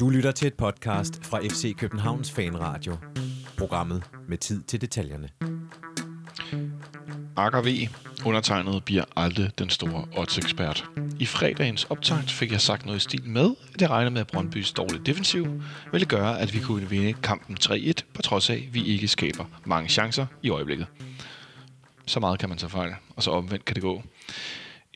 Du lytter til et podcast fra FC Københavns Fanradio. Programmet med tid til detaljerne. Akker V. Undertegnet bliver aldrig den store odds-ekspert. I fredagens optakt fik jeg sagt noget i stil med, at jeg regner med, at Brøndbys dårlige defensiv ville gøre, at vi kunne vinde kampen 3-1, på trods af, at vi ikke skaber mange chancer i øjeblikket. Så meget kan man tage fejl, og så omvendt kan det gå.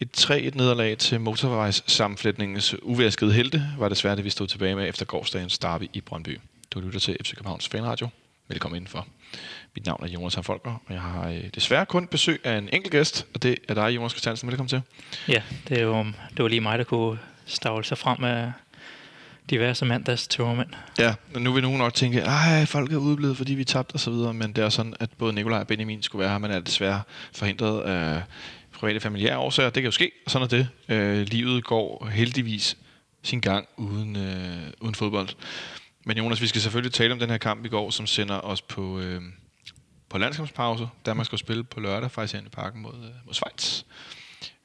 Et 3-1 nederlag til motorvejs sammenflætningens uvæskede helte var desværre det, vi stod tilbage med efter gårdsdagens derby i Brøndby. Du lytter til FC Københavns Fanradio. Velkommen indenfor. Mit navn er Jonas Folker, og jeg har øh, desværre kun besøg af en enkelt gæst, og det er dig, Jonas Christiansen. Velkommen til. Ja, det, er jo, det var lige mig, der kunne stavle sig frem af diverse mandags tørmænd. Ja, og nu vil nogen nok tænke, at folk er udeblevet, fordi vi tabte osv., men det er sådan, at både Nikolaj og Benjamin skulle være her, men er desværre forhindret af private familiære årsager. Det kan jo ske, og sådan er det. Øh, livet går heldigvis sin gang uden, øh, uden fodbold. Men Jonas, vi skal selvfølgelig tale om den her kamp i går, som sender os på, øh, på landskampspause. Danmark skal spille på lørdag, faktisk i parken mod, øh, mod Schweiz.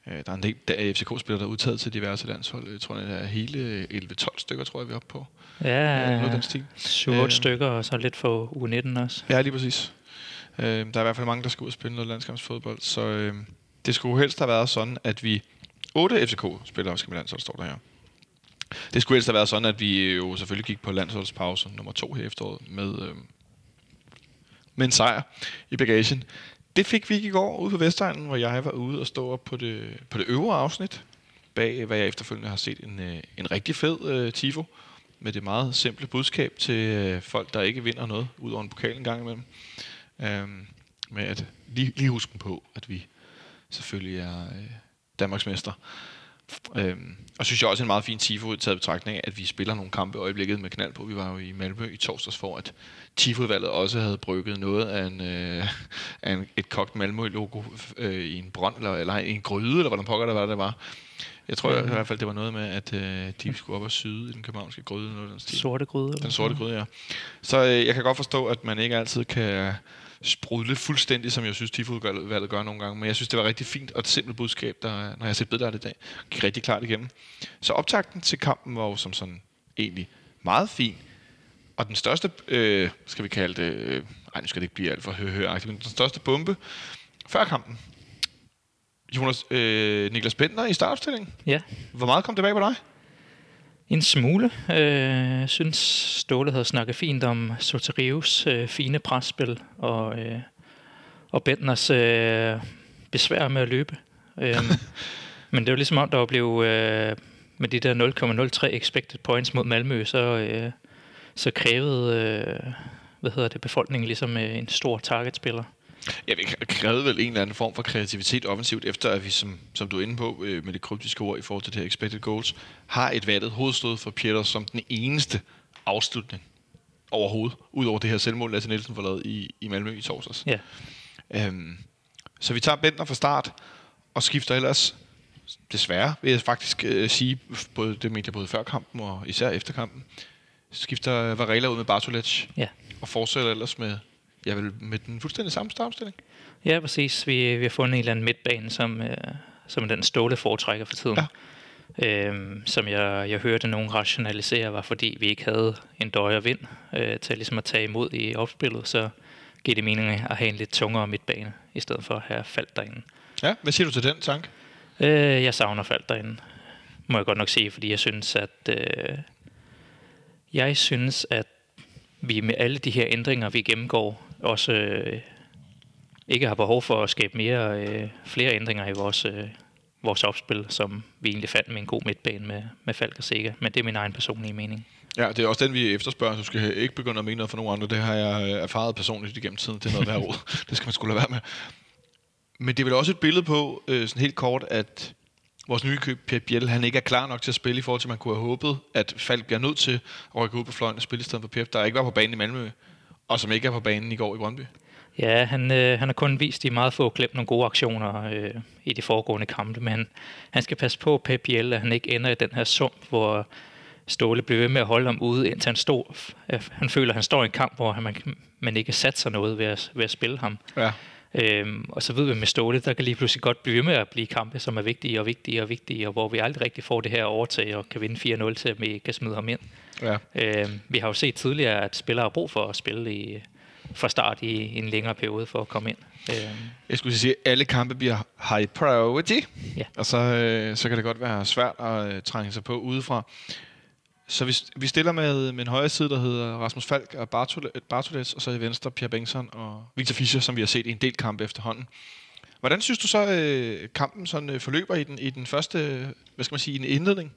Øh, der er en del FCK-spillere, der er udtaget til diverse landshold. Jeg tror, det er hele 11-12 stykker, tror jeg, vi er oppe på. Ja, noget den stil. 7-8 øh, stykker, og så lidt for U19 også. Ja, lige præcis. Øh, der er i hvert fald mange, der skal ud og spille noget landskampsfodbold, så øh, det skulle helst have været sådan, at vi 8 FCK-spillere skal med landshold, står der her. Det skulle helst have været sådan, at vi jo selvfølgelig gik på landsholdspause nummer to her efteråret med, øh, med en sejr i bagagen. Det fik vi ikke i går ude på Vestegnen, hvor jeg var ude og stå op på det, på det øvre afsnit, bag hvad jeg efterfølgende har set en, øh, en rigtig fed øh, tifo, med det meget simple budskab til øh, folk, der ikke vinder noget, ud over en pokal en gang imellem. Øh, med at lige, lige huske på, at vi selvfølgelig er øh, Danmarksmester. Øhm, og synes jeg også en meget fin tifo taget betragtning af, at vi spiller nogle kampe i øjeblikket med knald på. Vi var jo i Malmø i torsdags for, at tifo også havde brygget noget af, en, øh, af en, et kogt Malmø-logo øh, i en brønd, eller, eller en gryde, eller hvordan pokker det var, det var. Jeg tror mm. i hvert fald, det var noget med, at øh, de skulle op og syde i den københavnske gryde. Noget den stil. Sorte gryde? Den sorte gryde, ja. Så øh, jeg kan godt forstå, at man ikke altid kan sprudle fuldstændig, som jeg synes, Tifo-udvalget gør nogle gange. Men jeg synes, det var rigtig fint og et simpelt budskab, der, når jeg har set bedre i dag, gik rigtig klart igennem. Så optakten til kampen var jo som sådan egentlig meget fin. Og den største, øh, skal vi kalde det, øh, ej, nu skal det ikke blive alt for høhø men den største bombe før kampen. Jonas, øh, Niklas Bentner i startopstillingen. Ja. Hvor meget kom det bag på dig? En smule. Jeg øh, synes, Ståle havde snakket fint om Soterius øh, fine presspil og, øh, og Bentners øh, besvær med at løbe. Øh, men det var ligesom om, der blevet øh, med de der 0,03 expected points mod Malmø, så, øh, så krævede øh, hvad hedder det, befolkningen ligesom øh, en stor targetspiller. Ja, vi krævede vel en eller anden form for kreativitet offensivt, efter at vi, som, som du er inde på øh, med det kryptiske ord i forhold til det her expected goals, har et vattet hovedstød for Pieter som den eneste afslutning overhovedet, udover det her selvmål, Lasse Nielsen får lavet i, i Malmø i torsdags. Ja. Øhm, så vi tager Bentner fra start, og skifter ellers, desværre vil jeg faktisk øh, sige, både, det mente jeg både før kampen og især efter kampen, skifter Varela ud med Bartolec, ja. og fortsætter ellers med ja, vel med den fuldstændig samme startstilling. Ja, præcis. Vi, vi har fundet en eller anden midtbane, som, øh, som den ståle foretrækker for tiden. Ja. Øhm, som jeg, jeg hørte nogen rationalisere, var fordi vi ikke havde en døje vind øh, til ligesom at tage imod i opspillet, så giver det mening at have en lidt tungere midtbane, i stedet for at have faldt derinde. Ja, hvad siger du til den tanke? Øh, jeg savner faldt derinde, må jeg godt nok sige, fordi jeg synes, at øh, jeg synes, at vi med alle de her ændringer, vi gennemgår, også øh, ikke har behov for at skabe mere, øh, flere ændringer i vores, øh, vores opspil, som vi egentlig fandt med en god midtbane med, med Falk og Sega. Men det er min egen personlige mening. Ja, det er også den, vi efterspørger. Du skal ikke begynde at mene noget for nogen andre. Det har jeg erfaret personligt igennem tiden. Det er noget værd råd. det skal man skulle lade være med. Men det er vel også et billede på, øh, sådan helt kort, at vores nye køb, Per Biel, han ikke er klar nok til at spille i forhold til, at man kunne have håbet, at Falk bliver nødt til at rykke ud på fløjen og spille i stedet for Pep, der ikke var på banen i Malmø og som ikke er på banen i går i Brøndby. Ja, han, øh, han har kun vist i meget få klip nogle gode aktioner øh, i de foregående kampe, men han skal passe på Pep Biel, at han ikke ender i den her sump, hvor Ståle bliver ved med at holde ham ude, indtil han, stod, han føler, at han står i en kamp, hvor han, man ikke sat sig noget ved at, ved at spille ham. Ja. Øhm, og så ved vi med Ståle, der kan lige pludselig godt blive med at blive kampe, som er vigtige og vigtige og vigtige, og hvor vi aldrig rigtig får det her overtag og kan vinde 4-0 til, at vi kan smide ham ind. Ja. Øhm, vi har jo set tidligere, at spillere har brug for at spille i, fra start i, i en længere periode for at komme ind. Øhm, Jeg skulle sige, at alle kampe bliver high priority, Ja. og så, øh, så kan det godt være svært at øh, trænge sig på udefra. Så vi, vi stiller med, med en højre side, der hedder Rasmus Falk og Bartolet, Bartolets, og så i venstre Pierre Bengtsson og Victor Fischer, som vi har set i en del kampe efterhånden. Hvordan synes du så, øh, kampen sådan, øh, forløber i den, i den første, øh, hvad skal man sige, i en indledning?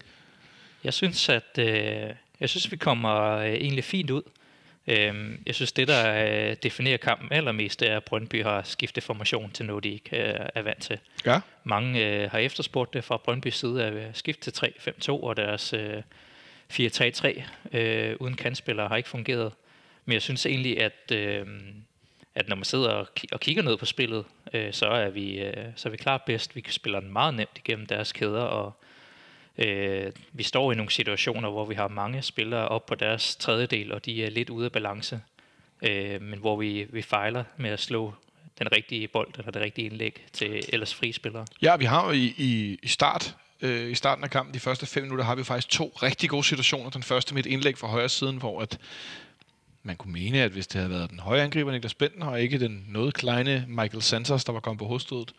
Jeg synes, at øh, jeg synes, vi kommer øh, egentlig fint ud. Øhm, jeg synes, det, der øh, definerer kampen allermest, er, at Brøndby har skiftet formation til noget, de ikke øh, er vant til. Ja. Mange øh, har efterspurgt det fra Brøndbys side at skifte til 3-5-2, og deres øh, 4-3-3 øh, uden kantspillere har ikke fungeret. Men jeg synes egentlig, at, øh, at når man sidder og, k- og kigger ned på spillet, øh, så, er vi, øh, så er vi klart bedst. Vi spiller den meget nemt igennem deres kæder, og øh, vi står i nogle situationer, hvor vi har mange spillere op på deres tredjedel, og de er lidt ude af balance. Øh, men hvor vi, vi fejler med at slå den rigtige bold eller det rigtige indlæg til ellers frie spillere. Ja, vi har jo i, i, i start øh, i starten af kampen, de første fem minutter, har vi faktisk to rigtig gode situationer. Den første med et indlæg fra højre siden, hvor at man kunne mene, at hvis det havde været den højre angriber Niklas Benten, og ikke den noget kleine Michael Santos, der var kommet på hovedstødet,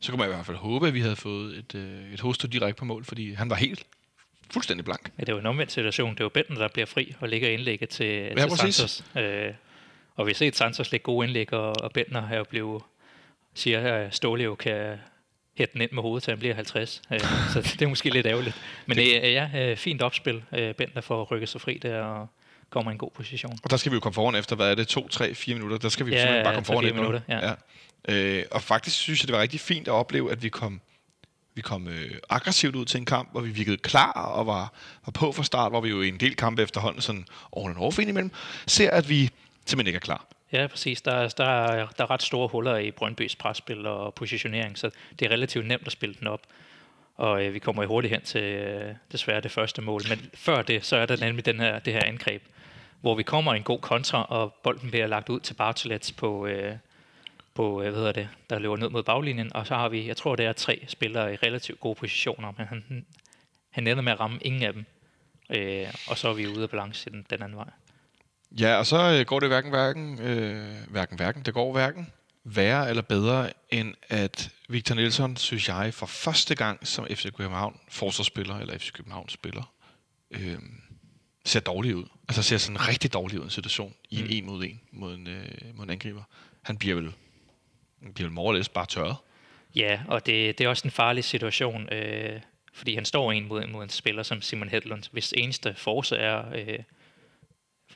så kunne man i hvert fald håbe, at vi havde fået et, øh, et hovedstød direkte på mål, fordi han var helt fuldstændig blank. Ja, det jo en omvendt situation. Det jo Benten, der bliver fri og lægger indlægget til, ja, til præcis. Santos. Øh, og vi har set Santos lægge gode indlæg, og, og Bentner er jo blevet, siger at Ståle jo kan hætte den ind med hovedet, til han bliver 50. Øh, så det er måske lidt ærgerligt. Men det, ja, øh, fint opspil. Øh, Bentner får rykket sig fri der og kommer i en god position. Og der skal vi jo komme foran efter, hvad er det, to, tre, fire minutter? Der skal vi jo Ja, simpelthen bare komme foran 3-4 1-0. minutter, ja. ja. Øh, og faktisk synes jeg, det var rigtig fint at opleve, at vi kom, vi kom øh, aggressivt ud til en kamp, hvor vi virkede klar og var, var på fra start, hvor vi jo i en del kampe efterhånden sådan over en overfin imellem, ser, at vi simpelthen ikke er klar. Ja, præcis. Der, der, er, der er ret store huller i Brøndbys presspil og positionering, så det er relativt nemt at spille den op. Og øh, vi kommer hurtigt hen til øh, desværre det første mål. Men før det, så er der nemlig den her, det her angreb, hvor vi kommer en god kontra, og bolden bliver lagt ud til Bartolets på, øh, på øh, hvad hedder det, der løber ned mod baglinjen. Og så har vi, jeg tror det er tre spillere i relativt gode positioner, men han, han ender med at ramme ingen af dem. Øh, og så er vi ude af balance den, den anden vej. Ja, og så øh, går det hverken, hverken, øh, hverken, hverken, det går hverken værre eller bedre, end at Victor Nielsen, synes jeg, for første gang som FC København forsvarsspiller, eller FC København spiller, øh, ser dårlig ud. Altså ser sådan rigtig dårlig ud i en situation, i en Mm. en mod en, mod en, øh, mod en angriber. Han bliver vel, han bliver vel more or less bare tørret. Ja, og det, det er også en farlig situation, øh, fordi han står en mod, mod en spiller som Simon Hedlund, hvis eneste force er, øh,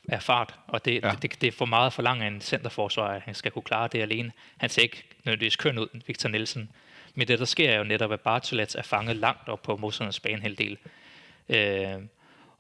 er fart, og det, Ja. ja. det, det er for meget for langt af en centerforsvar, at han skal kunne klare det alene. Han ser ikke nødvendigvis køn ud, Victor Nielsen. Men det, der sker, er jo netop, at Bartolets er fanget langt op på modstandernes banehalvdel. Øh,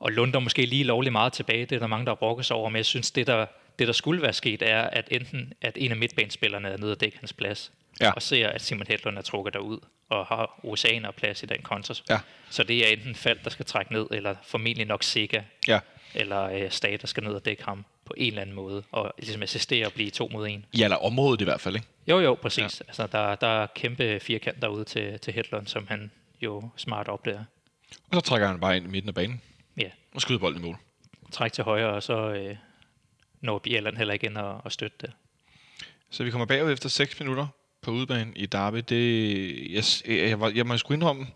og lunder måske lige lovligt meget tilbage, det er der mange, der brokker sig over, men jeg synes, det der, det der skulle være sket, er, at enten at en af midtbanespillerne er nede og dække hans plads, Ja. og ser, at Simon Hedlund er trukket derud, og har USA'en plads i den kontra. Ja. Så det er enten Fald, der skal trække ned, eller formentlig nok Sega, Ja. Eller øh, Stat, der skal ned og dække ham på en eller anden måde, og ligesom assistere og blive to mod en. Ja, eller området i hvert fald, ikke? Jo, jo, præcis. Ja. Altså, der, der er kæmpe firkant derude til, til Hedlund, som han jo smart op der. Og så trækker han bare ind i midten af banen Ja, og skyder bolden i mål. træk til højre, og så øh, når Bjelland heller ikke ind og, og støtte det. Så vi kommer bagud efter 6 minutter på udebane i Derby. Det, jeg, jeg, jeg, var, jeg må sgu indrømme,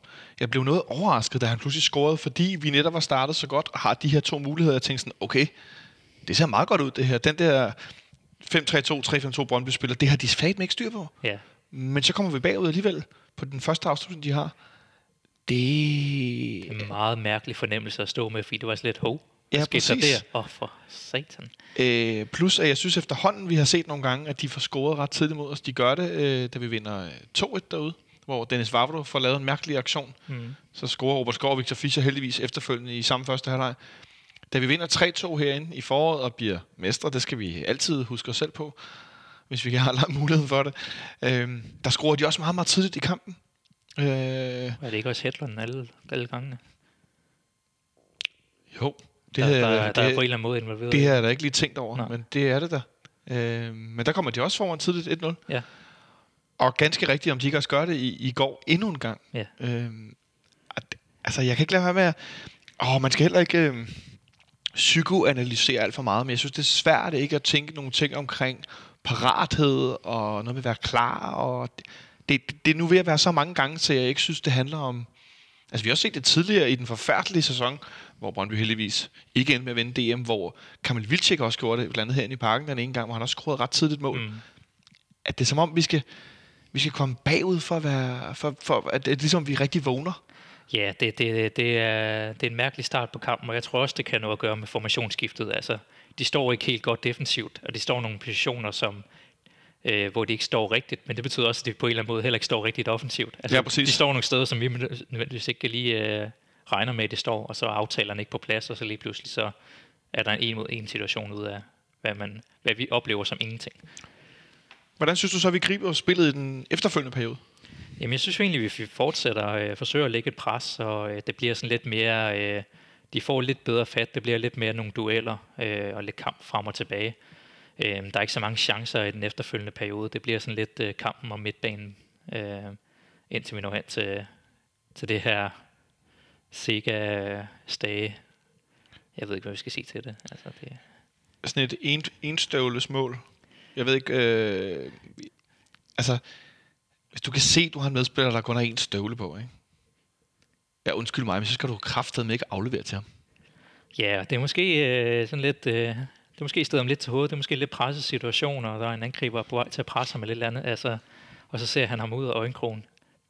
jeg blev noget overrasket, da han pludselig scorede, fordi vi netop var startet så godt og har de her to muligheder. Jeg tænkte sådan, okay, det ser meget godt ud det her. Den der 5-3-2, 3-5-2 Brøndby spiller, det har de fat ikke styr på. Ja, Men så kommer vi bagud alligevel på den første afslutning, de har. Det... det er en meget mærkelig fornemmelse at stå med, fordi det var lidt, hov, Ja, skete præcis. der? Åh, oh, for satan. Øh, plus at jeg synes efterhånden, vi har set nogle gange, at de får scoret ret tidligt mod os. De gør det, øh, da vi vinder øh, 2-1 derude, hvor Dennis Vavro får lavet en mærkelig aktion. Mm. Så scorer Robert Skov og Victor Fischer heldigvis efterfølgende i samme første halvleg. Da vi vinder 3-2 herinde i foråret og bliver mestre, det skal vi altid huske os selv på, hvis vi har lang mulighed for det. Øh, der scorer de også meget, meget tidligt i kampen. Øh, Er det ikke også Hedlund alle, alle gangene? jo, det, Der, havde- der, der, der er på en det, eller anden måde involveret. det har jeg da ikke lige tænkt over, Nej. men det er det da. Øh, men der kommer de også foran tidligt 1-0. Ja. og ganske rigtigt, om de ikke også gør det i, i går endnu en gang. Ja. At- altså, jeg kan ikke lade være med at... Åh, man skal heller ikke øhm, psykoanalysere alt for meget, men jeg synes, det er svært ikke at tænke nogle ting omkring parathed og noget med at være klar. Og det, det, det er nu ved at være så mange gange, så jeg ikke synes, det handler om... Altså, vi har også set det tidligere i den forfærdelige sæson, hvor Brøndby heldigvis ikke endte med at vinde DM, hvor Kamil Vilcek også gjorde det, blandt andet herinde i parken den ene gang, hvor han også scorede ret tidligt mål. Mm. At det er som om, vi skal, vi skal komme bagud for at være... For, for, at det er ligesom, vi rigtig vågner. Ja, det, det, det, er, det er en mærkelig start på kampen, og jeg tror også, det kan noget at gøre med formationsskiftet. Altså, de står ikke helt godt defensivt, og de står i nogle positioner, som, øh, hvor de ikke står rigtigt, men det betyder også, at de på en eller anden måde heller ikke står rigtigt offensivt. Altså, Ja, præcis. De står nogle steder, som vi nødvendigvis ikke lige øh, regner med, at det står, og så er aftalerne ikke på plads, og så lige pludselig så er der en en mod en situation ud af, hvad, man, hvad vi oplever som ingenting. Hvordan synes du så, at vi griber spillet i den efterfølgende periode? Jamen, jeg synes jo egentlig, at vi fortsætter øh, forsøger at lægge et pres, og øh, det bliver sådan lidt mere... Øh, de får lidt bedre fat, det bliver lidt mere nogle dueller øh, og lidt kamp frem og tilbage. Øh, der er ikke så mange chancer i den efterfølgende periode. Det bliver sådan lidt øh, kampen om midtbanen, øh, indtil vi når hen til, til det her Sega-stage. Jeg ved ikke, hvad vi skal sige til det. Altså, det Sådan et en, enstøvles mål. Jeg ved ikke... Øh, altså, hvis du kan se, du har en medspiller, der kun har en støvle på, ikke? Ja, undskyld mig, men så skal du kraftedeme ikke aflevere til ham. Ja, det er måske øh, sådan lidt... Øh, det er måske stedet om lidt til hovedet. Det er måske lidt presset situation, og der er en angriber på vej til at presse ham med lidt andet. Altså, og så ser han ham ud af øjenkrogen.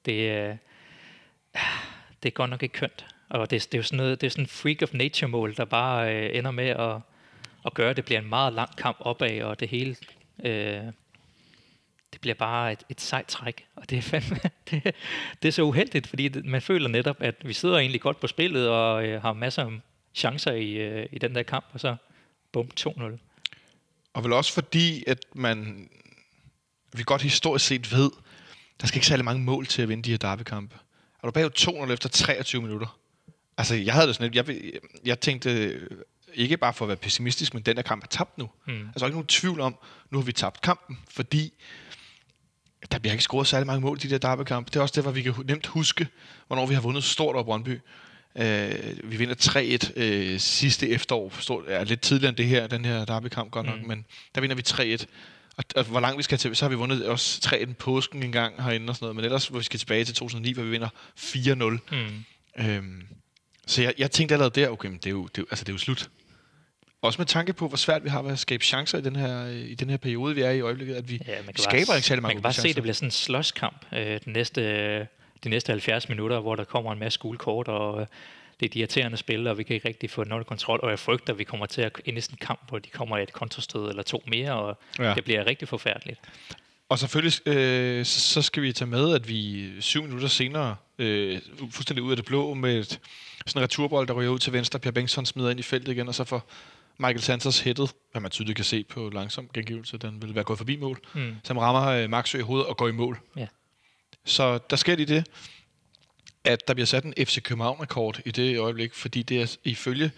Det, øh, det er godt nok ikke kønt. Og det, det er jo sådan noget, det er sådan en freak of nature mål, der bare øh, ender med at, at gøre, at det bliver en meget lang kamp opad, og det hele, øh, det bliver bare et, et sejt træk. Og det er fandme, det, det er så uheldigt, fordi man føler netop, at vi sidder egentlig godt på spillet, og øh, har masser af chancer i, øh, i den der kamp, og så bum, 2-0. Og vel også fordi, at man... Vi godt historisk set ved, der skal ikke særlig mange mål til at vinde de her derbykampe. Er du bagud 2-0 efter 23 minutter? Altså, jeg havde det sådan lidt... Jeg, jeg tænkte, øh, ikke bare for at være pessimistisk, men den her kamp er tabt nu. Mm. Altså, der er ikke nogen tvivl om, nu har vi tabt kampen, fordi der bliver ikke scoret særlig mange mål i de der derbykampe. Det er også derfor, vi kan nemt huske, hvornår vi har vundet stort over Brøndby. Øh, vi vinder 3-1 øh, sidste efterår. Stort, ja, lidt tidligere end det her, den her derbykamp godt nok, Mm. men der vinder vi 3-1. Og, og, hvor langt vi skal til, så har vi vundet også 3-1 påsken en gang herinde og sådan noget, men ellers, hvor vi skal tilbage til 2009, hvor vi vinder 4-0. Mm. Øhm, så jeg, jeg tænkte allerede der, okay, men det er, jo, det, er altså, det er jo slut. Også med tanke på, hvor svært vi har ved at skabe chancer i den her, i den her periode, vi er i øjeblikket, at vi Ja, man kan skaber bare, ikke særlig Man mange kan bare se, at det chancer. bliver sådan en slåskamp øh, den næste, de næste 70 minutter, hvor der kommer en masse gule kort, og øh, det er de irriterende spil, og vi kan ikke rigtig få noget kontrol, og jeg frygter, at vi kommer til at ind i en kamp, hvor de kommer et kontrastød eller to mere, og Ja. det bliver rigtig forfærdeligt. Og selvfølgelig, øh, så så skal vi tage med, at vi syv minutter senere, øh, fuldstændig ud af det blå, med et, sådan en returbold, der ryger ud til venstre, Per Bengtsson smider ind i feltet igen, og så får Michael Sanders hættet, hvad man tydeligt kan se på langsom gengivelse, den vil være gået forbi mål, Mm. som rammer øh, Maxø i hovedet og går i mål. Ja. Så der sker lige det, at der bliver sat en FC København-rekord i det øjeblik, fordi det er ifølge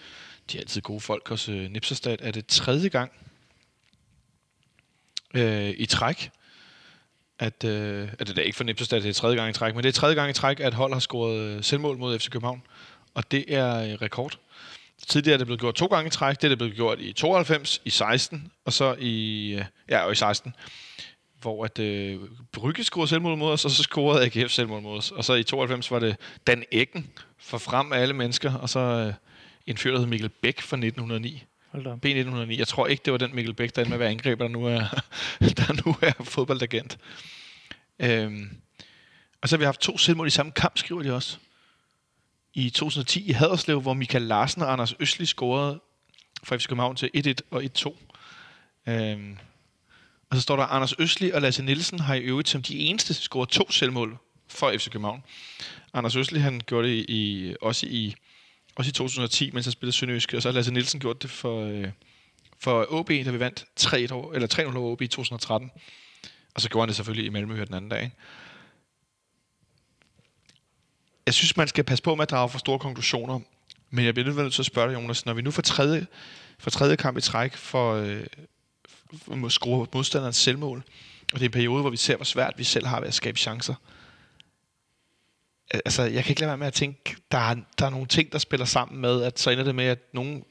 de er altid gode folk hos øh, Nipserstad, er det tredje gang øh, i træk, at, øh, at det er ikke for Nipserstad, det er tredje gang i træk, men det er tredje gang i træk, at hold har scoret øh, selvmål mod FC København, og det er øh, rekord. Tidligere er det blevet gjort to gange i træk, det er det blevet gjort i 92, i 16, og så i, øh, ja, og i 16, hvor at øh, Brygge scorede selvmål mod os, og så scorede AGF selvmål mod os. Og så i 92 var det Dan Ecken for frem af alle mennesker, og så øh, en fyr, der hed Mikkel Bæk fra 1909. Hold da. op. B1909. Jeg tror ikke, det var den Mikkel Bæk, der endte med at være angriber, der nu er, der nu er fodboldagent. Øhm, og så har vi haft to selvmål i samme kamp, skriver de også. I 2010 i Haderslev, hvor Michael Larsen og Anders Østli scorede fra FC København til 1-1 og 1-2. Øhm, og så står der, Anders Østli og Lasse Nielsen har i øvrigt som de eneste scoret to selvmål for FC København. Anders Østli, han gjorde det i, også i også i 2010, mens han spillede Sønderjysk, og så har Lasse Nielsen gjort det for, øh, for OB, da vi vandt 3 år, eller 3-0 over OB i 2013. Og så gjorde han det selvfølgelig i Malmø den anden dag. Ikke? Jeg synes, man skal passe på med at drage for store konklusioner, men jeg bliver nødt til at spørge dig, Jonas, når vi nu for tredje, for tredje kamp i træk for, øh, for at modstanderens selvmål, Og det er en periode, hvor vi ser, hvor svært vi selv har ved at skabe chancer. Altså, jeg kan ikke lade være med at tænke, der er, der er nogle ting, der spiller sammen med, at så ender det med, at nogen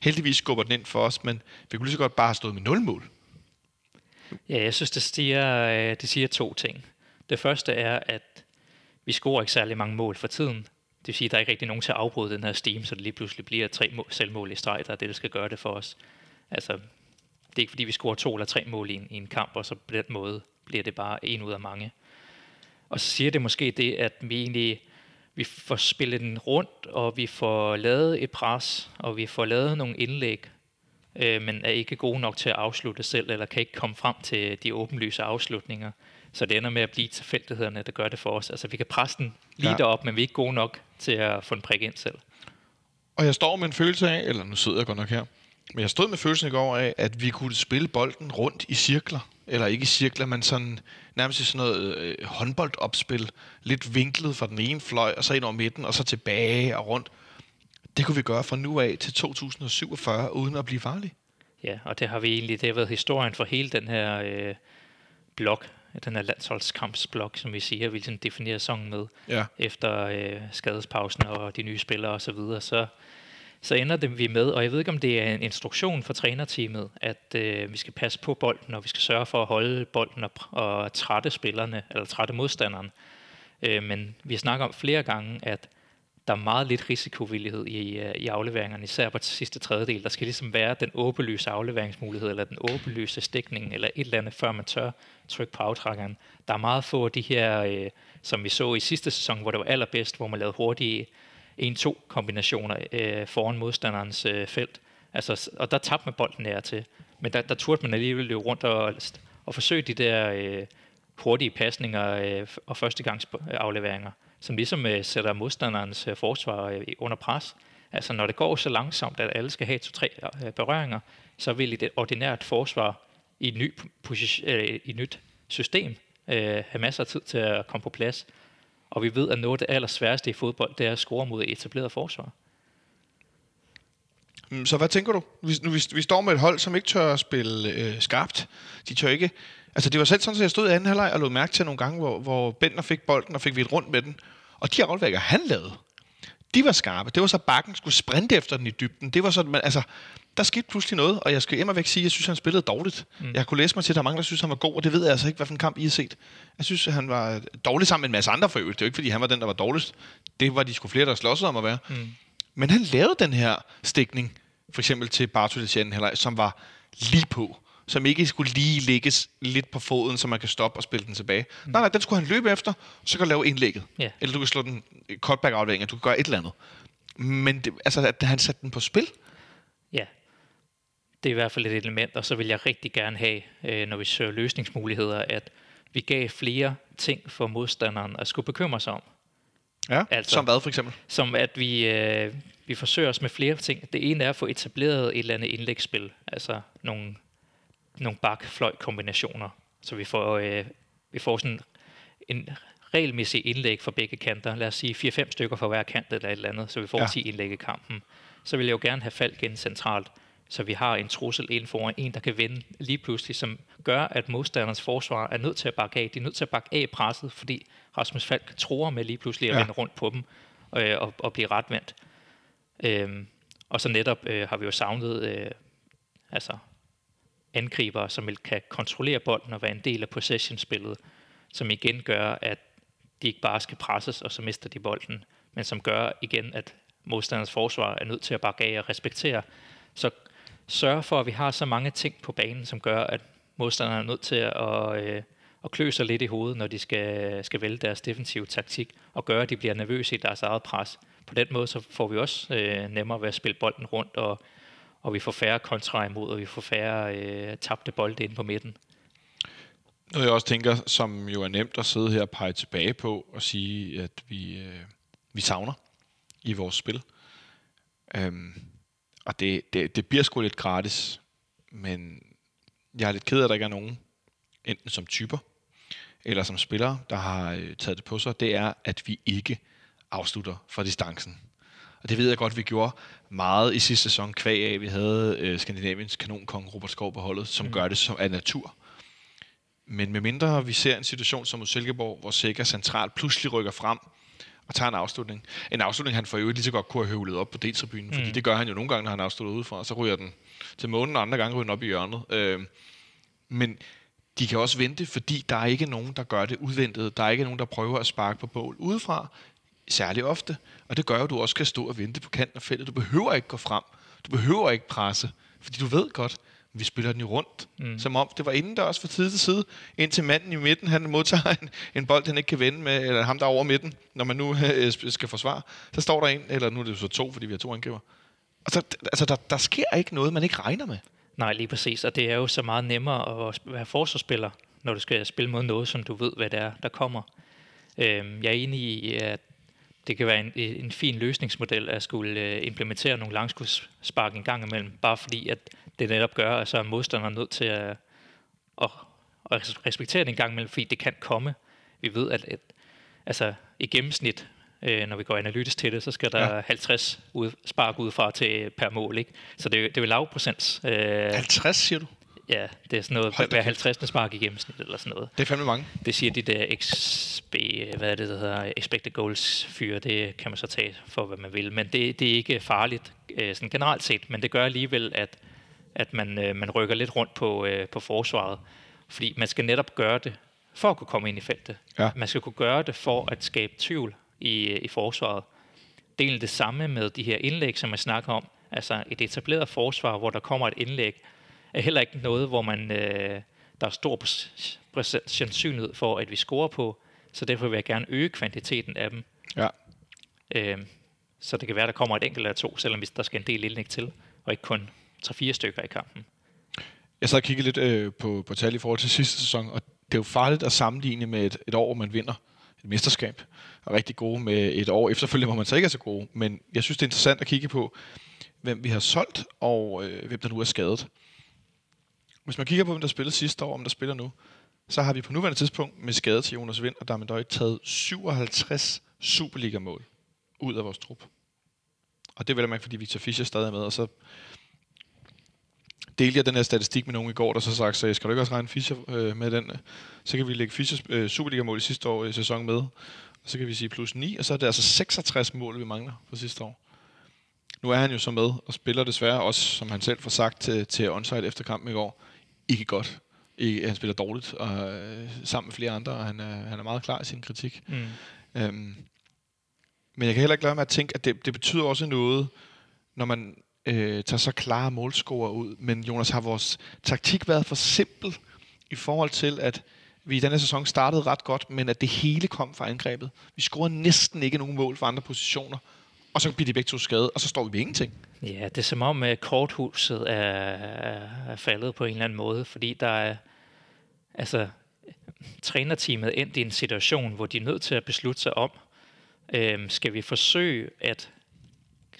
heldigvis skubber den ind for os, men vi kunne lige så godt bare have stået med nul mål. Ja, jeg synes, det siger, øh, det siger to ting. Det første er, at vi scorer ikke særlig mange mål for tiden. Det vil sige, at der er ikke rigtig nogen til at afbryde den her steam, så det lige pludselig bliver tre mål, selvmål i streg, der er det, der skal gøre det for os. Altså, det er ikke fordi, vi scorer to eller tre mål i en, i en kamp, og så på den måde bliver det bare en ud af mange. Og så siger det måske det, at vi egentlig vi får spillet den rundt, og vi får lavet et pres, og vi får lavet nogle indlæg, øh, men er ikke gode nok til at afslutte selv, eller kan ikke komme frem til de åbenlyse afslutninger. Så det ender med at blive tilfældighederne, der gør det for os. Altså vi kan presse den lige ja. derop, men vi er ikke gode nok til at få en prik ind selv. Og jeg står med en følelse af, eller nu sidder jeg godt nok her, men jeg stod med følelsen i går af, at vi kunne spille bolden rundt i cirkler. Eller ikke i cirkler, men sådan, nærmest i sådan noget øh, håndboldopspil. Lidt vinklet fra den ene fløj, og så ind over midten, og så tilbage og rundt. Det kunne vi gøre fra nu af til 2047, uden at blive farlige. Ja, og det har vi egentlig, det har været historien for hele den her øh, blok, den her landsholdskampsblok, som vi siger, vi ligesom definerer sæsonen med, ja. efter øh, skadespausen og de nye spillere osv., så, videre, så så ender det vi med, og jeg ved ikke, om det er en instruktion for trænerteamet, at øh, vi skal passe på bolden, og vi skal sørge for at holde bolden og, og trætte spillerne, eller trætte modstanderen. Øh, men vi snakker om flere gange, at der er meget lidt risikovillighed i, øh, i afleveringerne, især på sidste tredjedel. Der skal ligesom være den åbenlyse afleveringsmulighed, eller den åbenlyse stikning, eller et eller andet, før man tør trykke på aftrækkeren. Der er meget få af de her, øh, som vi så i sidste sæson, hvor det var allerbedst, hvor man lavede hurtige 1-2 kombinationer øh, foran modstanderens øh, felt. Altså, og der tabte man bolden nær til. Men der, der turde man alligevel løbe rundt og, og forsøge de der øh, hurtige pasninger øh, og førstegangsafleveringer, øh, som ligesom øh, sætter modstanderens øh, forsvar øh, under pres. Altså når det går så langsomt, at alle skal have to-tre øh, berøringer, så vil et ordinært forsvar i et, ny position, øh, i et nyt system øh, have masser af tid til at komme på plads. Og vi ved, at noget af det allersværeste i fodbold, det er at score mod etableret forsvar. Mm, så hvad tænker du? Vi, nu, vi, vi står med et hold, som ikke tør at spille øh, skarpt. De tør ikke... Altså, det var selv sådan, at jeg stod i anden halvleg og lod mærke til nogle gange, hvor, hvor Bender fik bolden og fik vi rundt med den. Og de afleveringer, han lavede, de var skarpe. Det var så, bakken skulle sprinte efter den i dybden. Det var sådan, man, altså, der skete pludselig noget, og jeg skal hjemme væk sige, at jeg synes, at han spillede dårligt. Mm. Jeg kunne læse mig til, at der er mange, der synes, han var god, og det ved jeg altså ikke, hvilken kamp I har set. Jeg synes, at han var dårlig sammen med en masse andre for øvrigt. Det er jo ikke, fordi han var den, der var dårligst. Det var de skulle flere, der slåsede om at være. Mm. Men han lavede den her stikning, for eksempel til Bartolician, som var lige på som ikke skulle lige lægges lidt på foden, så man kan stoppe og spille den tilbage. Mm. Nej, nej, den skulle han løbe efter, så kan du lave indlægget. Yeah. Eller du kan slå den cutback aflevering, du kan gøre et eller andet. Men det, altså, at han satte den på spil, det er i hvert fald et element, og så vil jeg rigtig gerne have, øh, når vi søger løsningsmuligheder, at vi gav flere ting for modstanderen at skulle bekymre sig om. Ja, altså, som hvad for eksempel? Som at vi, øh, vi forsøger os med flere ting. Det ene er at få etableret et eller andet indlægsspil, altså nogle, nogle bak-fløj-kombinationer, så vi får, øh, vi får sådan en regelmæssig indlæg for begge kanter. Lad os sige 4-5 stykker for hver kant eller et eller andet, så vi får ja. 10 indlæg i kampen så vil jeg jo gerne have Falk ind centralt, så vi har en trussel ind foran, en der kan vinde lige pludselig, som gør, at modstanderens forsvar er nødt til at bakke af. De er nødt til at bakke af presset, fordi Rasmus Falk tror med lige pludselig at ja. vende rundt på dem øh, og, og blive retvendt. Øhm, og så netop øh, har vi jo savnet øh, altså angriber, som kan kontrollere bolden og være en del af possession-spillet, som igen gør, at de ikke bare skal presses, og så mister de bolden, men som gør igen, at modstanders forsvar er nødt til at bakke af og respektere. Så sørge for, at vi har så mange ting på banen, som gør, at modstanderne er nødt til at, øh, at klø sig lidt i hovedet, når de skal, skal vælge deres defensive taktik, og gøre, at de bliver nervøse i deres eget pres. På den måde så får vi også øh, nemmere ved at spille bolden rundt, og, og vi får færre kontra imod, og vi får færre øh, tabte bolde inde på midten. Noget jeg også tænker, som jo er nemt at sidde her og pege tilbage på og sige, at vi, øh, vi savner i vores spil. Øhm, og det, det, det bliver sgu lidt gratis, men jeg er lidt ked af, at der ikke er nogen, enten som typer, eller som spillere, der har øh, taget det på sig, det er, at vi ikke afslutter fra distancen. Og det ved jeg godt, vi gjorde meget i sidste sæson, kvæg af, vi havde øh, Skandinaviens kanonkong Robert Skov på holdet, som mm. gør det som af natur. Men med mindre vi ser en situation som mod Silkeborg, hvor Sikker centralt pludselig rykker frem og tager en afslutning. En afslutning, han for øvrigt lige så godt kunne have høvlet op på D-tribunen, mm. fordi det gør han jo nogle gange, når han afslutter udefra, og så ryger den til månen, og andre gange ryger den op i hjørnet. Øh, men de kan også vente, fordi der er ikke nogen, der gør det udventet. Der er ikke nogen, der prøver at sparke på bål udefra, særlig ofte. Og det gør jo, at du også kan stå og vente på kanten af feltet. Du behøver ikke gå frem. Du behøver ikke presse, fordi du ved godt, vi spiller den jo rundt, mm. som om det var inden der også fra tid til side, indtil manden i midten, han modtager en, en bold, han ikke kan vende med, eller ham der er over midten, når man nu øh, skal forsvare. Så står der en, eller nu er det så to, fordi vi har to angriber. Og så, altså, der, der sker ikke noget, man ikke regner med. Nej, lige præcis. Og det er jo så meget nemmere at være forsvarsspiller, når du skal spille mod noget, som du ved, hvad det er, der kommer. Øhm, jeg er enig i, at det kan være en, en fin løsningsmodel at skulle øh, implementere nogle langskudspark en gang imellem, bare fordi at det netop gør, at så er modstanderen nødt til at, at, at respektere det en gang imellem, fordi det kan komme. Vi ved, at et, altså, i gennemsnit, øh, når vi går analytisk til det, så skal der ja. 50 ud, spark ud fra til per mål. Ikke? Så det, det er jo lavprocents. Øh, 50, siger du? Ja, det er sådan noget, Hold hver 50. spark i gennemsnit, eller sådan noget. Det er fandme mange. Det siger de der XB, hvad er det, der hedder, expected goals fyre, det kan man så tage for, hvad man vil. Men det, det er ikke farligt øh, sådan generelt set, men det gør alligevel, at, at man, øh, man rykker lidt rundt på, øh, på forsvaret. Fordi man skal netop gøre det, for at kunne komme ind i feltet. Ja. Man skal kunne gøre det for at skabe tvivl i, i forsvaret. Det er det samme med de her indlæg, som jeg snakker om. Altså et etableret forsvar, hvor der kommer et indlæg, er heller ikke noget, hvor man, øh, der er stor sandsynlighed for, at vi scorer på. Så derfor vil jeg gerne øge kvantiteten af dem. Ja. Øh, så det kan være, der kommer et enkelt eller to, selvom der skal en del indlæg til, og ikke kun 3-4 stykker i kampen. Jeg så og kiggede lidt øh, på, på tal i forhold til sidste sæson, og det er jo farligt at sammenligne med et, et år, hvor man vinder et mesterskab, og rigtig gode med et år efterfølgende, hvor man så ikke er så gode. Men jeg synes, det er interessant at kigge på, hvem vi har solgt, og øh, hvem der nu er skadet. Hvis man kigger på, hvem der spillede sidste år, om der spiller nu, så har vi på nuværende tidspunkt med skade til Jonas Vind og Damien Døj taget 57 Superliga-mål ud af vores trup. Og det vil man fordi Victor Fischer stadig er med, og så delte jeg den her statistik med nogen i går, der så sagt, så skal du ikke også regne Fischer øh, med den? Så kan vi lægge Fischers øh, Superliga-mål i sidste år i sæson med, og så kan vi sige plus 9, og så er det altså 66 mål, vi mangler for sidste år. Nu er han jo så med og spiller desværre også, som han selv får sagt til, til onside efter kampen i går, ikke godt. Ikke, han spiller dårligt og, øh, sammen med flere andre, og han er, han er meget klar i sin kritik. Mm. Øhm, men jeg kan heller ikke lade med at tænke, at det, det betyder også noget, når man øh, tager så klare målscorer ud. Men Jonas, har vores taktik været for simpel i forhold til, at vi i denne sæson startede ret godt, men at det hele kom fra angrebet. Vi scorede næsten ikke nogen mål fra andre positioner, og så bliver de begge to skadet, og så står vi med ingenting. Ja, det er som om, at korthuset er, er faldet på en eller anden måde, fordi der er, altså, trænerteamet endt i en situation, hvor de er nødt til at beslutte sig om, øhm, skal vi forsøge at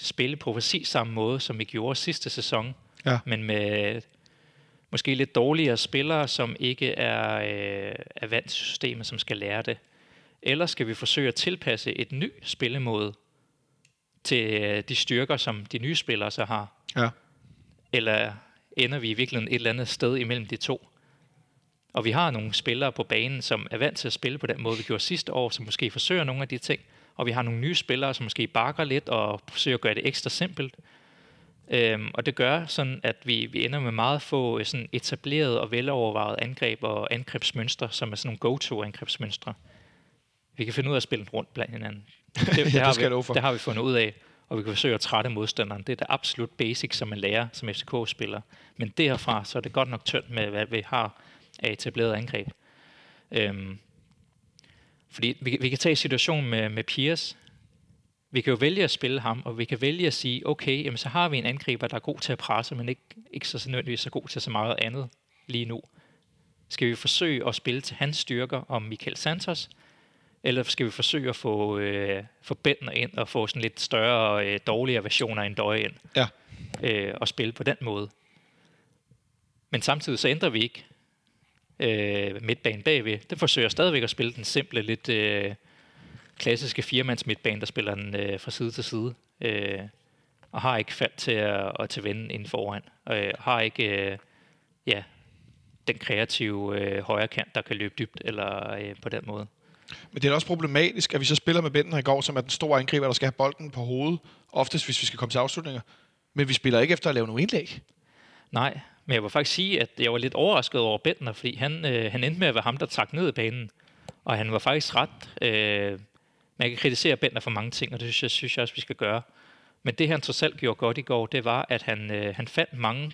spille på præcis samme måde, som vi gjorde sidste sæson, ja. men med måske lidt dårligere spillere, som ikke er, øh, er vant til systemet, som skal lære det. Eller skal vi forsøge at tilpasse et ny spillemåde til øh, de styrker, som de nye spillere så har? Ja. Eller ender vi i virkeligheden et eller andet sted imellem de to? Og vi har nogle spillere på banen, som er vant til at spille på den måde, vi gjorde sidste år, som måske forsøger nogle af de ting, og vi har nogle nye spillere, som måske bakker lidt og forsøger at gøre det ekstra simpelt. Øhm, og det gør sådan, at vi, vi ender med meget få øh, sådan etableret og velovervejet angreb og angrebsmønstre, som er sådan nogle go-to-angrebsmønstre. Vi kan finde ud af at spille rundt blandt hinanden. Det, det, ja, har det, vi, det har vi fundet ud af, og vi kan forsøge at trætte modstanderen. Det er det absolut basic, som man lærer som FCK-spiller. Men derfra, så er det godt nok tyndt med, hvad vi har af etableret angreb. Øhm, fordi vi, vi kan tage situationen med, med Piers. Vi kan jo vælge at spille ham, og vi kan vælge at sige, okay, jamen, så har vi en angriber, der er god til at presse, men ikke, ikke så nødvendigvis så god til så meget andet lige nu. Skal vi forsøge at spille til hans styrker om Michael Santos, eller skal vi forsøge at få, øh, få Bentner ind og få sådan lidt større, øh, dårligere versioner end Døje ind? Ja. Øh, og spille på den måde. Men samtidig så ændrer vi ikke øh, midtbanen bagved. Den forsøger stadigvæk at spille den simple, lidt øh, klassiske firemands midtbane, der spiller den øh, fra side til side. Øh, og har ikke fald til at, at til vende inden foran. Og øh, har ikke, øh, ja, den kreative øh, højre kant, der kan løbe dybt, eller øh, på den måde. Men det er også problematisk, at vi så spiller med Benten i går, som er den store angriber, der skal have bolden på hovedet, oftest hvis vi skal komme til afslutninger. Men vi spiller ikke efter at lave nogle indlæg. Nej, men jeg vil faktisk sige, at jeg var lidt overrasket over Bentner, fordi han, øh, han endte med at være ham, der trak ned i banen. Og han var faktisk ret... Øh, man kan kritisere Bentner for mange ting, og det synes jeg, synes jeg også, vi skal gøre. Men det, han trods alt gjorde godt i går, det var, at han, øh, han fandt mange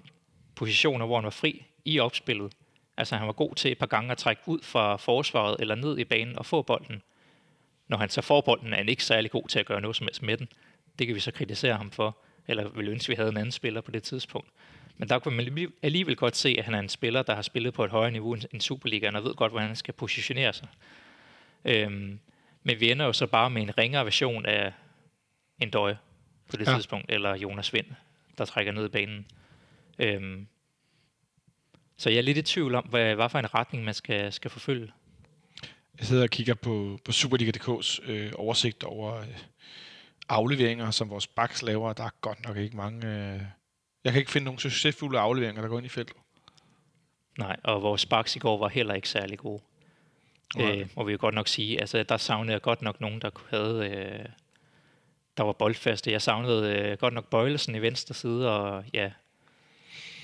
positioner, hvor han var fri i opspillet. Altså han var god til et par gange at trække ud fra forsvaret eller ned i banen og få bolden. Når han så får bolden, er han ikke særlig god til at gøre noget som helst med den. Det kan vi så kritisere ham for, eller vil ønske, at vi havde en anden spiller på det tidspunkt. Men der kunne man alligevel godt se, at han er en spiller, der har spillet på et højere niveau end Superligaen, og ved godt, hvordan han skal positionere sig. Øhm, men vi ender jo så bare med en ringere version af en døje på det ja. tidspunkt, eller Jonas Vind, der trækker ned i banen. Øhm, så jeg er lidt i tvivl om, hvad, hvad for en retning man skal, skal forfølge. Jeg sidder og kigger på, på Superliga.dk's øh, oversigt over øh, afleveringer, som vores backs laver. Der er godt nok ikke mange... Øh, jeg kan ikke finde nogen succesfulde afleveringer, der går ind i feltet. Nej, og vores backs i går var heller ikke særlig gode. Okay. Øh, må vi jo godt nok sige. Altså, der savnede jeg godt nok nogen, der havde... Øh, der var boldfaste. Jeg savnede øh, godt nok Bøjlesen i venstre side, og ja,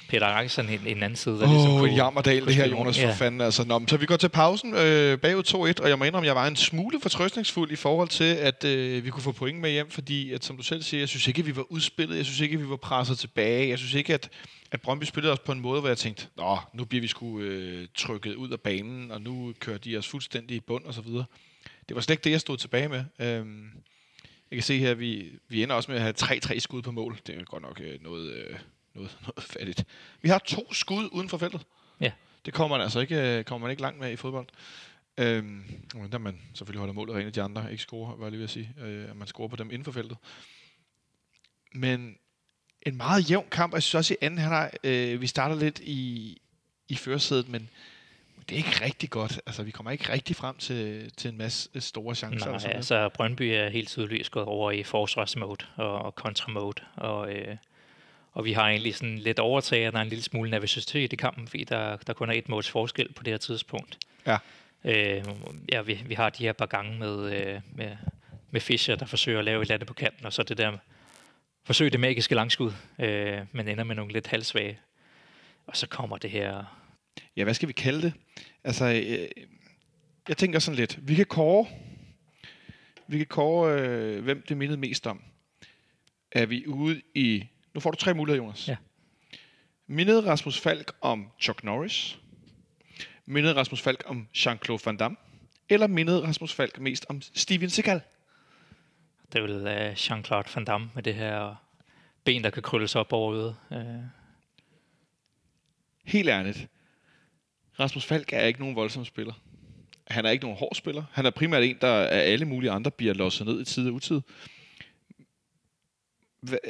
Peter Axel en, en anden side. Åh, ligesom oh, jammerdal det her, Jonas, for ja. fanden. Altså, nå, så vi går til pausen øh, bagud 2-1, og jeg må indrømme, jeg var en smule fortrøstningsfuld i forhold til, at øh, vi kunne få point med hjem, fordi, at, som du selv siger, jeg synes ikke, at vi var udspillet, jeg synes ikke, at vi var presset tilbage, jeg synes ikke, at, at Brøndby spillede os på en måde, hvor jeg tænkte, nå, nu bliver vi sgu øh, trykket ud af banen, og nu kører de os fuldstændig i bund, og så videre. Det var slet ikke det, jeg stod tilbage med. Øhm, jeg kan se her, at vi, vi ender også med at have 3-3 skud på mål. Det er godt nok øh, noget... Øh, noget, noget fattigt. Vi har to skud uden for feltet. Ja. Det kommer man altså ikke, øh, kommer man ikke langt med i fodbold. Øhm, der man selvfølgelig holder målet rent, de andre ikke scorer, var jeg lige ved at sige. Øh, at man scorer på dem inden for feltet. Men en meget jævn kamp, og jeg synes også i anden halvleg, øh, vi starter lidt i, i førersædet, men det er ikke rigtig godt. Altså, vi kommer ikke rigtig frem til, til en masse store chancer. Nej, altså Brøndby er helt tydeligt gået over i forsvarsmode og, og kontramode, og øh, og vi har egentlig sådan lidt overtaget, at der er en lille smule nervøsitet i kampen, fordi der, der kun er et måls forskel på det her tidspunkt. Ja. Øh, ja, vi, vi har de her par gange med, øh, med, med Fischer, der forsøger at lave et lande på kanten, og så det der forsøg det magiske langskud, øh, men ender med nogle lidt halvsvage. Og så kommer det her... Ja, hvad skal vi kalde det? Altså, øh, jeg tænker sådan lidt, vi kan kåre, vi kan kåre, øh, hvem det mindede mest om. Er vi ude i nu får du tre muligheder, Jonas. Ja. Mindede Rasmus Falk om Chuck Norris? Mindede Rasmus Falk om Jean-Claude Van Damme? Eller mindede Rasmus Falk mest om Steven Seagal? Det er vel uh, Jean-Claude Van Damme med det her ben, der kan krølles op over øget. Uh. Helt ærligt. Rasmus Falk er ikke nogen voldsom spiller. Han er ikke nogen hård spiller. Han er primært en, der af alle mulige andre bliver losset ned i tid og utid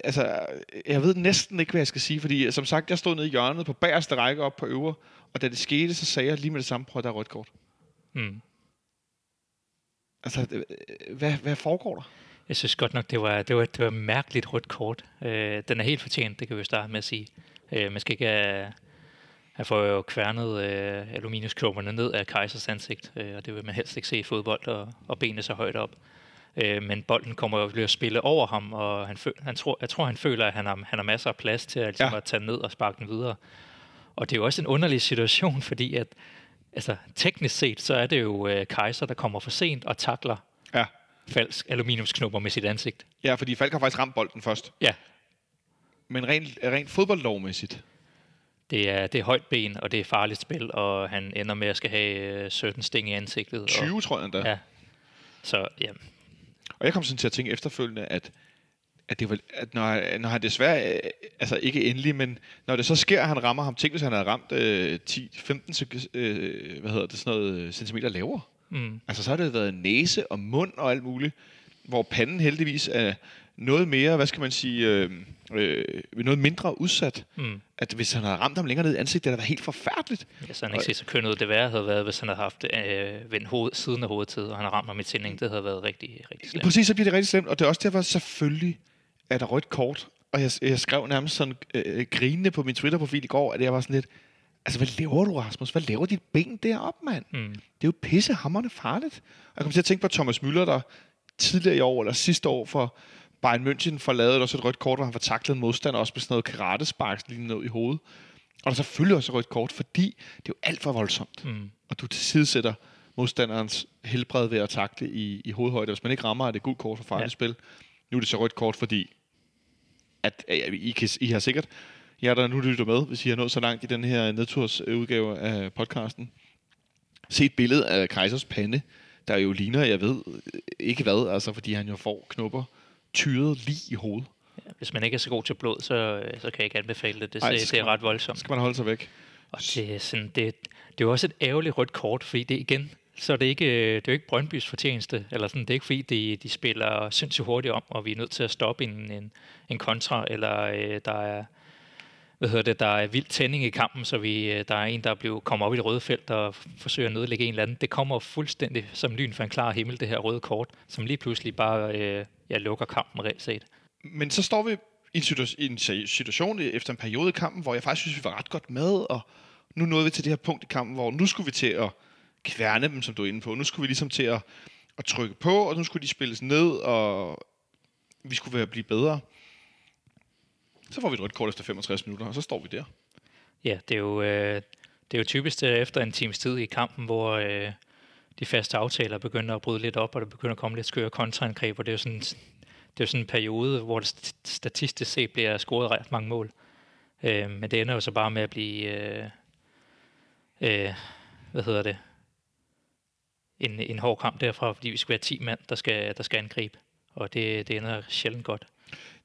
altså, jeg ved næsten ikke, hvad jeg skal sige, fordi som sagt, jeg stod nede i hjørnet på bagerste række op på øver, og da det skete, så sagde jeg lige med det samme, prøv at der er rødt kort. Mm. Altså, hvad, hvad foregår der? Jeg synes godt nok, det var, det var, det var mærkeligt rødt kort. Øh, den er helt fortjent, det kan vi starte med at sige. Øh, man skal ikke have, have fået jo kværnet øh, aluminiumsklumperne ned af Kajsers ansigt, øh, og det vil man helst ikke se i fodbold, og, og benene så højt op. Øh, men bolden kommer jo til at spille over ham, og han føl, han tror, jeg tror, han føler, at han har, han har masser af plads til at, ligesom, ja. at tage ned og sparke den videre. Og det er jo også en underlig situation, fordi at, altså, teknisk set, så er det jo øh, Kaiser, der kommer for sent og takler ja. falsk aluminiumsknopper med sit ansigt. Ja, fordi Falk har faktisk ramt bolden først. Ja. Men rent, rent fodboldlovmæssigt? Det er, det er højt ben, og det er farligt spil, og han ender med at skal have 17 øh, sting i ansigtet. 20, og, tror jeg endda. Ja. Så ja, og jeg kom sådan til at tænke efterfølgende, at, at, det var, at når, når han desværre, øh, altså ikke endelig, men når det så sker, at han rammer ham, tænk hvis han havde ramt øh, 10-15 øh, hvad hedder det, sådan noget, øh, centimeter lavere. Mm. Altså så har det været næse og mund og alt muligt, hvor panden heldigvis er noget mere, hvad skal man sige, øh, øh, noget mindre udsat. Mm. At hvis han havde ramt ham længere ned i ansigtet, det havde været helt forfærdeligt. Ja, så han ikke set så køn ud. Det værre havde været, hvis han havde haft øh, vendt hoved, siden af hovedet til, og han havde ramt ham i tændingen. Det havde været rigtig, rigtig slemt. Præcis, så bliver det rigtig slemt, og det er også derfor, selvfølgelig er der rødt kort. Og jeg, jeg skrev nærmest sådan øh, grinende på min Twitter-profil i går, at jeg var sådan lidt, Altså, hvad laver du, Rasmus? Hvad laver dit ben deroppe, mand? Mm. Det er jo pissehammerende farligt. Og jeg kommer til at tænke på Thomas Müller, der tidligere i år, eller sidste år, for Bayern München får lavet også et rødt kort, hvor han får taklet modstander, også med sådan noget karate lige ned i hovedet. Og der er selvfølgelig også et rødt kort, fordi det er jo alt for voldsomt. Mm. Og du tilsidesætter modstanderens helbred ved at takle i, i hovedhøjde. Hvis man ikke rammer, er det gult kort for farligt ja. spil. Nu er det så rødt kort, fordi at, ja, I, kan, I har sikkert, jer der nu lytter med, hvis I har nået så langt i den her nedtursudgave af podcasten, set et billede af Kaisers pande, der jo ligner, jeg ved ikke hvad, altså fordi han jo får knupper tyret lige i hovedet. Ja, hvis man ikke er så god til blod, så, så kan jeg ikke anbefale det. Det, Ej, det er ret voldsomt. Så skal man holde sig væk. Og det er, sådan, det, det er jo også et ærgerligt rødt kort, fordi det igen, så er det ikke, det er jo ikke Brøndbys fortjeneste, eller sådan, det er ikke fordi, de, de spiller sindssygt hurtigt om, og vi er nødt til at stoppe en, en, en kontra, eller øh, der er hvad hedder det, der er vild tænding i kampen, så vi, øh, der er en, der blev, kommer op i det røde felt og forsøger at nedlægge en eller anden. Det kommer fuldstændig som lyn for en klar himmel, det her røde kort, som lige pludselig bare øh, ja, lukker kampen reelt set. Men så står vi i en, situa- i en situation efter en periode i kampen, hvor jeg faktisk synes, vi var ret godt med, og nu nåede vi til det her punkt i kampen, hvor nu skulle vi til at kværne dem, som du er inde på. Nu skulle vi ligesom til at, at trykke på, og nu skulle de spilles ned, og vi skulle være blive bedre. Så får vi et rødt kort efter 65 minutter, og så står vi der. Ja, det er jo, øh, det er jo typisk det efter en times tid i kampen, hvor øh, de faste aftaler begynder at bryde lidt op, og der begynder at komme lidt skøre kontraangreb, og det er jo sådan, det er jo sådan en periode, hvor det statistisk set bliver scoret ret mange mål. Øh, men det ender jo så bare med at blive, øh, øh, hvad hedder det, en, en hård kamp derfra, fordi vi skal være 10 mand, der skal, der skal angribe. Og det, det ender sjældent godt.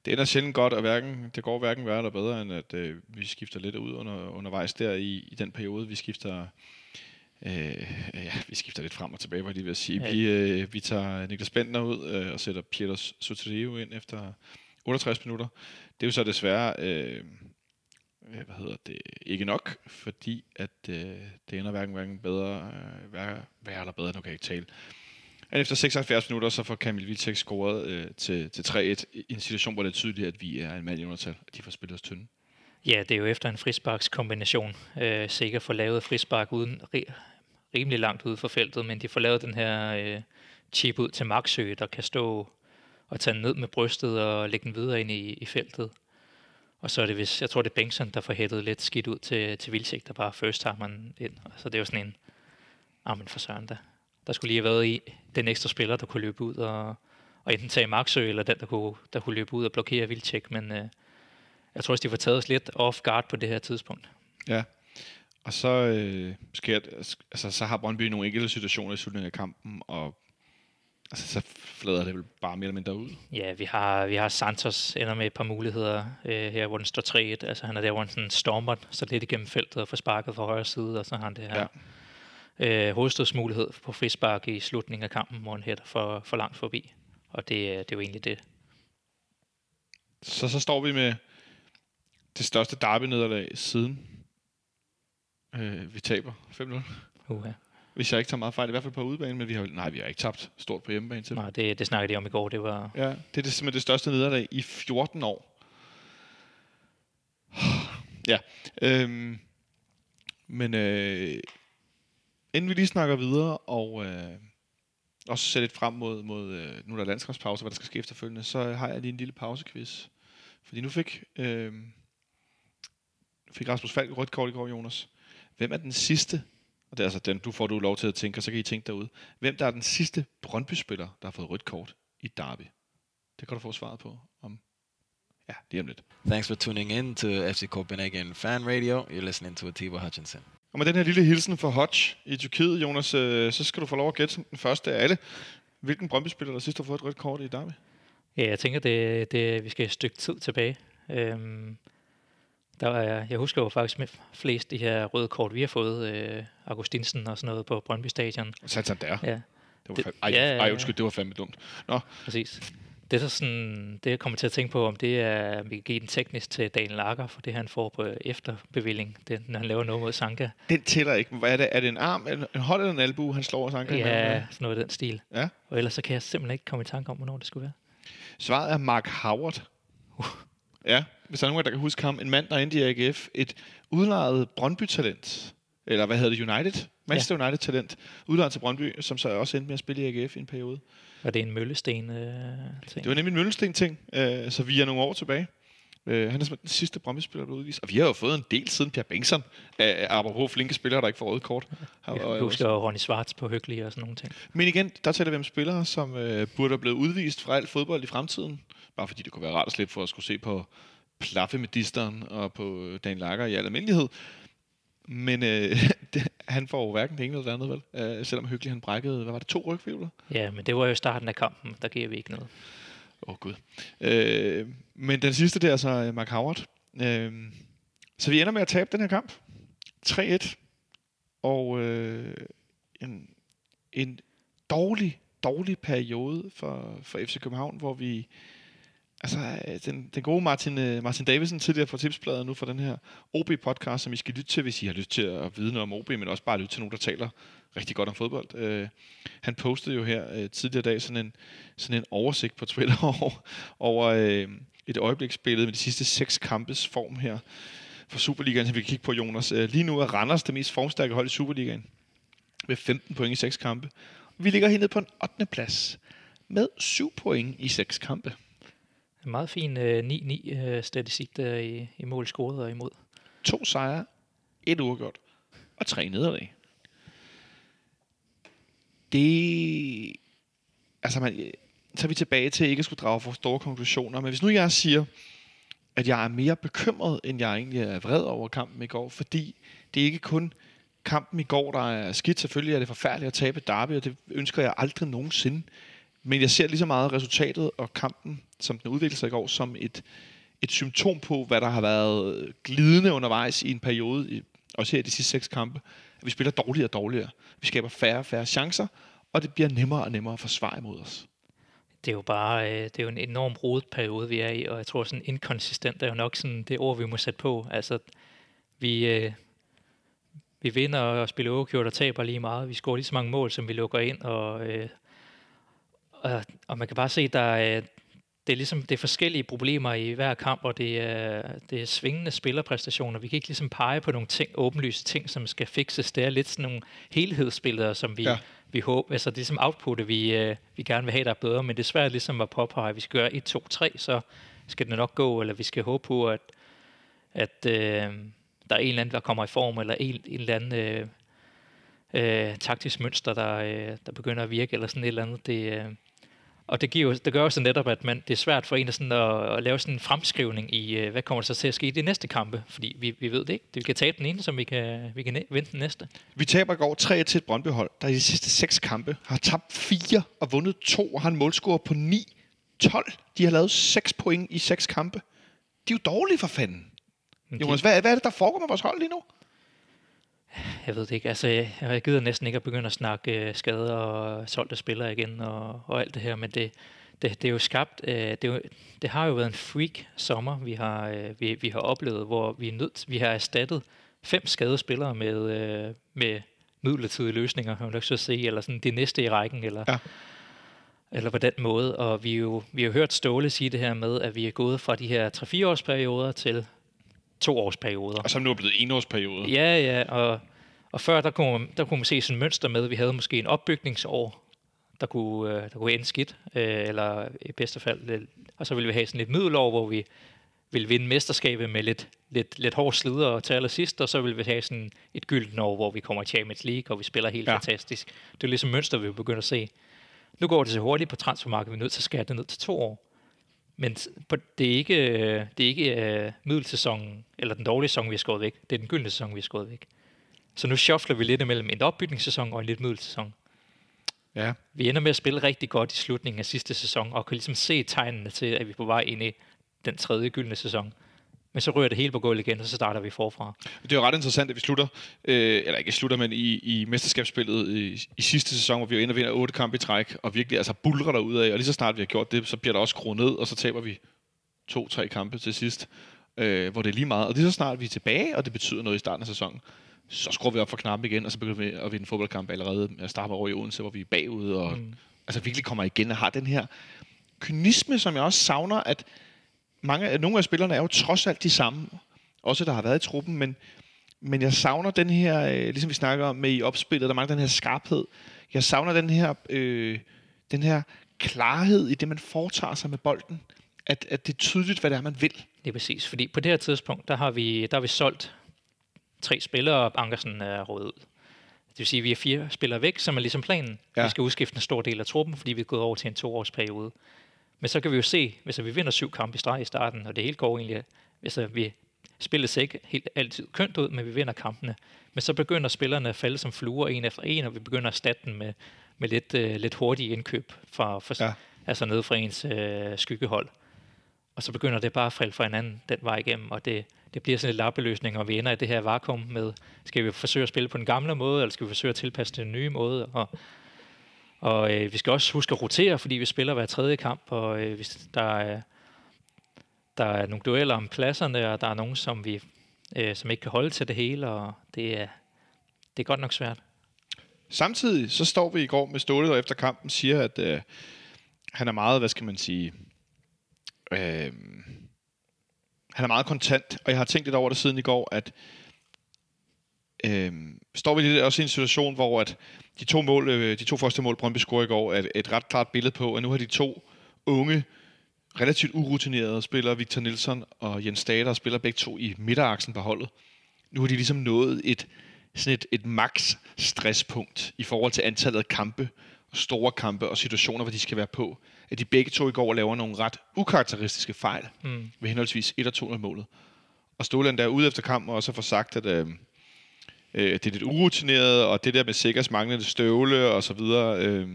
Det ender sjældent godt, og hverken, det går hverken værre eller bedre, end at øh, vi skifter lidt ud under, undervejs der i, i den periode. Vi skifter øh, ja, vi skifter lidt frem og tilbage, hvad de vil sige. Ja. Vi, øh, vi tager Niklas Bentner ud øh, og sætter Pieters Soterio ind efter 68 minutter. Det er jo så desværre øh, hvad hedder det, ikke nok, fordi at øh, det ender hverken, hverken bedre, øh, værre, værre eller bedre, nu kan jeg ikke tale. Men efter 76 minutter, så får Kamil Vitek scoret øh, til, til 3-1 i en situation, hvor det er tydeligt, at vi er en mand i undertal, og de får spillet os tynde. Ja, det er jo efter en frisparkskombination. Øh, sikkert får lavet frispark uden rimelig langt ude for feltet, men de får lavet den her øh, chip ud til Maxø, der kan stå og tage den ned med brystet og lægge den videre ind i, i feltet. Og så er det hvis, jeg tror det er Bengtsson, der får hættet lidt skidt ud til, til Vilcek, der bare first man ind. Så det er jo sådan en, ah men for søren da. Der skulle lige have været i den ekstra spiller, der kunne løbe ud og, og enten tage Maxø, eller den, der kunne, der kunne løbe ud og blokere Vilcek, men øh, jeg tror også, de får taget os lidt off guard på det her tidspunkt. Ja, og så, øh, sker, altså, så har Brøndby nogle enkelte situationer i slutningen af kampen, og altså, så flader det vel bare mere eller mindre ud. Ja, vi har, vi har Santos ender med et par muligheder øh, her, hvor den står 3-1. Altså han er der, hvor han sådan stormer så lidt igennem feltet og får sparket fra højre side, og så har han det her ja. øh, hovedstødsmulighed på frispark i slutningen af kampen, hvor han hætter for, for langt forbi. Og det, det er jo egentlig det. Så, så står vi med det største derby-nederlag siden øh, vi taber 5-0. Uh-huh. Hvis jeg ikke tager meget fejl, i hvert fald på udebane, men vi har, nej, vi har ikke tabt stort på hjemmebane til. Nej, det, det snakkede de om i går. Det var... Ja, det er det, simpelthen det største nederlag i 14 år. ja, øhm, men øh, inden vi lige snakker videre, og øh, også ser lidt frem mod, mod øh, nu er der landskabspause, hvad der skal ske efterfølgende, så har jeg lige en lille pausequiz. Fordi nu fik, øh, fik Rasmus Falk rødt kort i går, Jonas. Hvem er den sidste, og det er altså den, du får du lov til at tænke, og så kan I tænke derude. Hvem der er den sidste Brøndby-spiller, der har fået rødt kort i Derby? Det kan du få svaret på om ja, lige om lidt. Thanks for tuning in to FC Copenhagen Fan Radio. You're listening to Atiba Hutchinson. Og med den her lille hilsen fra Hodge i Tyrkiet, Jonas, øh, så skal du få lov at gætte som den første af alle. Hvilken Brøndby-spiller, der sidst har fået et rødt kort i Derby? Ja, jeg tænker, det, det, vi skal et stykke tid tilbage. Øhm, der er, jeg husker jo faktisk med flest de her røde kort, vi har fået, øh, Augustinsen og sådan noget på Brøndby Stadion. Santander. Ja, Det var Det- fandme, ej, ja, ej, undskyld, det var fandme dumt. Nå, præcis. Det er så sådan, det jeg kommer til at tænke på, om det er, vi kan give den teknisk til Daniel Lager, for det han får på efterbevilling, det, når han laver noget mod Sanka. den tæller ikke. Hvad er det? Er det en arm, en en hånd eller en albu, han slår os anker? Ja, sådan noget i den stil. ja. Og ellers så kan jeg simpelthen ikke komme i tanke om, hvornår det skulle være. Svaret er Mark Howard. Ja, hvis der er nogen, der kan huske ham. En mand, der endte i AGF. Et udlejet Brøndby-talent. Eller hvad hedder det? United? Manchester ja. United-talent. Udlejet til Brøndby, som så også endte med at spille i AGF i en periode. Var det en møllesten øh, ting? Det var nemlig en Møllensten-ting, øh, så vi er nogle år tilbage. Øh, han er den sidste Brøndby-spiller, der er udvist. Og vi har jo fået en del siden Pierre Bengtsson. Øh, apropos flinke spillere, der ikke får røde kort. Har- Jeg og- husker Ronny Schwartz på Hyggelig og sådan nogle ting. Men igen, der taler vi om spillere, som øh, burde have blevet udvist fra alt fodbold i fremtiden. Bare fordi det kunne være rart at slippe for at skulle se på Plaffe med Disteren og på øh, Dan Lager i al almindelighed. Men øh, det, han får jo hverken det ene eller det andet, vel? Øh, selvom hyggelig han brækkede, hvad var det, to rygfibler? Ja, men det var jo starten af kampen. Der giver vi ikke noget. Åh, oh, gud. Øh, men den sidste, det er så øh, Mark Howard. Øh, så vi ender med at tabe den her kamp. 3-1. Og øh, en, en dårlig, dårlig periode for, for FC København, hvor vi... Altså, øh, den, den gode Martin, øh, Martin Davidsen, tidligere fra Tipsbladet, nu fra den her OB-podcast, som I skal lytte til, hvis I har lyst til at vide noget om OB, men også bare lytte til nogen, der taler rigtig godt om fodbold. Øh, han postede jo her øh, tidligere dag sådan en, sådan en oversigt på Twitter over, over øh, et øjebliksbillede med de sidste seks kampes form her for Superligaen, som vi kan kigge på, Jonas. Øh, lige nu er Randers det mest formstærke hold i Superligaen med 15 point i seks kampe. Vi ligger hernede på en 8. plads med 7 point i seks kampe. En meget fin øh, 9-9 øh, statistik der i, i mål scoret og imod. To sejre, et uafgjort og tre nederlag. Det... Altså, man, så er vi tilbage til ikke at skulle drage for store konklusioner. Men hvis nu jeg siger, at jeg er mere bekymret, end jeg egentlig er vred over kampen i går, fordi det er ikke kun kampen i går, der er skidt. Selvfølgelig er det forfærdeligt at tabe Derby, og det ønsker jeg aldrig nogensinde. Men jeg ser lige så meget resultatet og kampen, som den udviklede sig i går, som et, et symptom på, hvad der har været glidende undervejs i en periode, også her i de sidste seks kampe, at vi spiller dårligere og dårligere. Vi skaber færre og færre chancer, og det bliver nemmere og nemmere at forsvare imod os. Det er jo bare øh, det er jo en enorm rodet periode, vi er i, og jeg tror sådan inkonsistent er jo nok sådan det ord, vi må sætte på. Altså, vi, øh, vi vinder og spiller overkjort og taber lige meget. Vi scorer lige så mange mål, som vi lukker ind, og, øh, og, og man kan bare se, der er, det er ligesom det er forskellige problemer i hver kamp, og det er, det er svingende spillerpræstationer. Vi kan ikke ligesom pege på nogle ting, åbenlyse ting, som skal fikses. Det er lidt sådan nogle helhedsbilleder, som vi, Ja. vi håber, altså det er ligesom outputtet, vi, øh, vi gerne vil have, der er bedre, men det er svært ligesom at påpege, at vi skal gøre 1, 2, 3, så skal det nok gå, eller vi skal håbe på, at, at øh, der er en eller anden, der kommer i form, eller en, en eller anden øh, øh, taktisk mønster, der, øh, der begynder at virke, eller sådan et eller andet. Det, øh, og det, giver det gør jo så netop, at man, det er svært for en at, sådan at, at lave sådan en fremskrivning i, øh, hvad kommer der så til at ske i de næste kampe, fordi vi, vi ved det ikke. Vi kan tabe den ene, som vi kan, vi kan vinde den næste. Vi taber i går 3 til et Brøndby-hold, der i de sidste seks kampe har tabt 4 og vundet 2 og har en målscore på 9-12. De har lavet 6 point i 6 kampe. De er jo dårlige for fanden. Men Jonas, hvad, hvad er det, der foregår med vores hold lige nu? Jeg ved det ikke. Altså, jeg, jeg gider næsten ikke at begynde at snakke øh, skader og solgte spillere igen og, og alt det her, men det, det, det er jo skabt, øh, det, er jo, det har jo været en freak sommer, vi har, øh, vi, vi har oplevet, hvor vi er nødt, vi har erstattet fem skadede spillere med, øh, med midlertidige løsninger, har man nok så sige, eller sådan det næste i rækken, eller, Ja. eller på den måde. Og vi, jo, vi har hørt Ståle sige det her med, at vi er gået fra de her 3-4 års perioder til to års perioder. Og som nu er blevet enårsperiode. Ja, ja, og, og før der kunne, man- der kunne man se sådan et mønster med, vi havde måske en opbygningsår, der kunne, øh, der kunne ende skidt, øh, eller i bedste fald, øh, og så ville vi have sådan et middelår, hvor vi ville vinde mesterskabet med lidt, lidt, lidt hård slider og til allersidst, og så ville vi have sådan et gyldent år, hvor vi kommer i Champions League, og vi spiller helt ja. fantastisk. Det er ligesom mønster, vi begynder at se. Nu går det så hurtigt på transfermarkedet, vi er nødt til at skære det ned til to år. Men på- det er ikke, øh, det er ikke uh, middelsæsonen, eller den dårlige sæson, vi har skåret væk. Det er den gyldne sæson, vi har skåret væk. Så nu shuffler vi lidt imellem en opbygningssæson og en lidt middelsæson. Ja. Vi ender med at spille rigtig godt i slutningen af sidste sæson, og kan ligesom se tegnene til, at vi er på vej ind i den tredje gyldne sæson. Men så rører det hele på gulvet igen, og så starter vi forfra. Det er jo ret interessant, at vi slutter, øh, eller ikke slutter, men i, i mesterskabsspillet i, i sidste sæson, hvor vi jo ender og vinder otte kampe i træk, og virkelig altså bulrer der ud af, og lige så snart vi har gjort det, så bliver der også skruet ned, og så taber vi to-tre kampe til sidst, øh, hvor det er lige meget. Og lige så snart vi er tilbage, og det betyder noget i starten af sæsonen, så skruer vi op for knappen igen, og så begynder vi at vinde fodboldkampe allerede med at starte over i Odense, hvor vi er bagud, og mm. altså virkelig kommer igen og har den her kynisme, som jeg også savner, at mange, nogle af spillerne er jo trods alt de samme, også der har været i truppen, men, men jeg savner den her, øh, ligesom vi snakker om med i opspillet, der mangler den her skarphed. Jeg savner den her, øh, den her klarhed i det, man foretager sig med bolden. At, at det er tydeligt, hvad det er, man vil. Det er præcis, fordi på det her tidspunkt, der har vi, der har vi solgt tre spillere, og Ankersen er rådet ud. Det vil sige, at vi er fire spillere væk, som er ligesom planen. Ja. Vi skal udskifte en stor del af truppen, fordi vi er gået over til en toårsperiode. Men så kan vi jo se, hvis vi vinder syv kampe i streg i starten, og det hele går egentlig, hvis vi spillet ser ikke helt altid kønt ud, men vi vinder kampene. Men så begynder spillerne at falde som fluer en efter en, og vi begynder at erstatte dem med, med lidt, øh, lidt hurtige indkøb fra, fra, Ja. altså ned fra ens øh, skyggehold. Og så begynder det bare at falde fra hinanden den vej igennem, og det, det bliver sådan en lappeløsning, og vi ender i det her vakuum med, skal vi forsøge at spille på den gamle måde, eller skal vi forsøge at tilpasse til den nye måde, og, og øh, vi skal også huske at rotere, fordi vi spiller hver tredje kamp, og øh, hvis der er, der er nogle dueller om pladserne, og der er nogen, som vi øh, som ikke kan holde til det hele, og det er, det er godt nok svært. Samtidig så står vi i går med Ståle, og efter kampen siger, at øh, han er meget, hvad skal man sige, øh, han er meget kontant, og jeg har tænkt lidt over det siden i går, at øh, står vi lidt også i en situation, hvor at de to, mål, øh, de to første mål, Brøndby scorer i går, er et, et ret klart billede på, at nu har de to unge, relativt urutinerede spillere, Victor Nielsen og Jens Stader, spiller begge to i midteraksen på holdet. Nu har de ligesom nået et, sådan et, et max stresspunkt i forhold til antallet af kampe, og store kampe og situationer, hvor de skal være på. At de begge to i går laver nogle ret ukarakteristiske fejl Mm. ved henholdsvis 1 og 2 målet. Og Ståland der er ude efter kampen også får sagt, at øh, øh, det er lidt urutineret, og det der med Sikkers manglende støvle og så videre. Øh,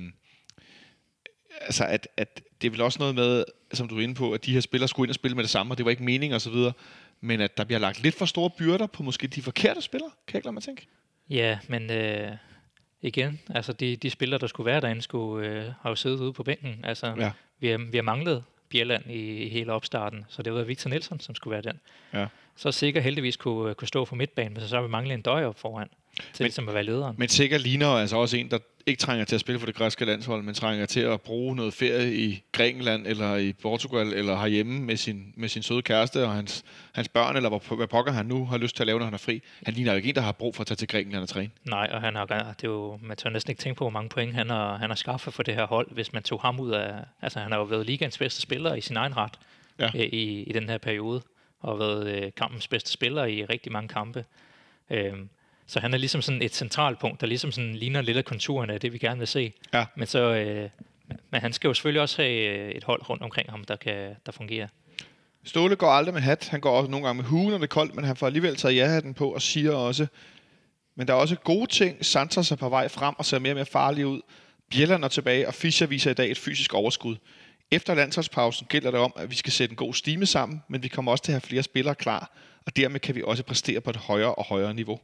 altså, at, at det er vel også noget med, som du er inde på, at de her spillere skulle ind og spille med det samme, og det var ikke mening og så videre. Men at der bliver lagt lidt for store byrder på måske de forkerte spillere, kan jeg ikke lade mig tænke. Ja, men øh, igen, altså de, de spillere, der skulle være derinde, skulle, øh, jo siddet ude på bænken. Altså, Ja. vi, har, vi har manglet Bjelland i, i hele opstarten, så det var Victor Nielsen, som skulle være den. Ja. Så sikkert heldigvis kunne, kunne stå for midtbanen, men så har vi manglet en døj op foran, til Men- ligesom at være lederen. Men Sikker ligner altså også en, der ikke trænger til at spille for det græske landshold, men trænger til at bruge noget ferie i Grækenland eller i Portugal eller herhjemme med sin, med sin søde kæreste og hans, hans børn, eller hvor, hvad pokker han nu har lyst til at lave, når han er fri. Han ligner jo ikke en, der har brug for at tage til Grækenland og træne. Nej, og han har, det er jo, man tør næsten ikke tænke på, hvor mange point han har, han har skaffet for det her hold, hvis man tog ham ud af... Altså, han har jo været ligands bedste spiller i sin egen ret Ja. øh, i, i den her periode, og været øh, kampens bedste spiller i rigtig mange kampe. Øhm, så han er ligesom sådan et centralt punkt, der ligesom sådan ligner lidt af konturerne af det, vi gerne vil se. Ja. Men, så, øh, men han skal jo selvfølgelig også have øh, et hold rundt omkring ham, der, kan, der fungerer. Ståle går aldrig med hat. Han går også nogle gange med hue, når det er koldt, men han får alligevel taget ja-hatten på og siger også, men der er også gode ting. Santos er på vej frem og ser mere og mere farlig ud. Bjelland er tilbage, og Fischer viser i dag et fysisk overskud. Efter landsholdspausen gælder det om, at vi skal sætte en god stime sammen, men vi kommer også til at have flere spillere klar, og dermed kan vi også præstere på et højere og højere niveau.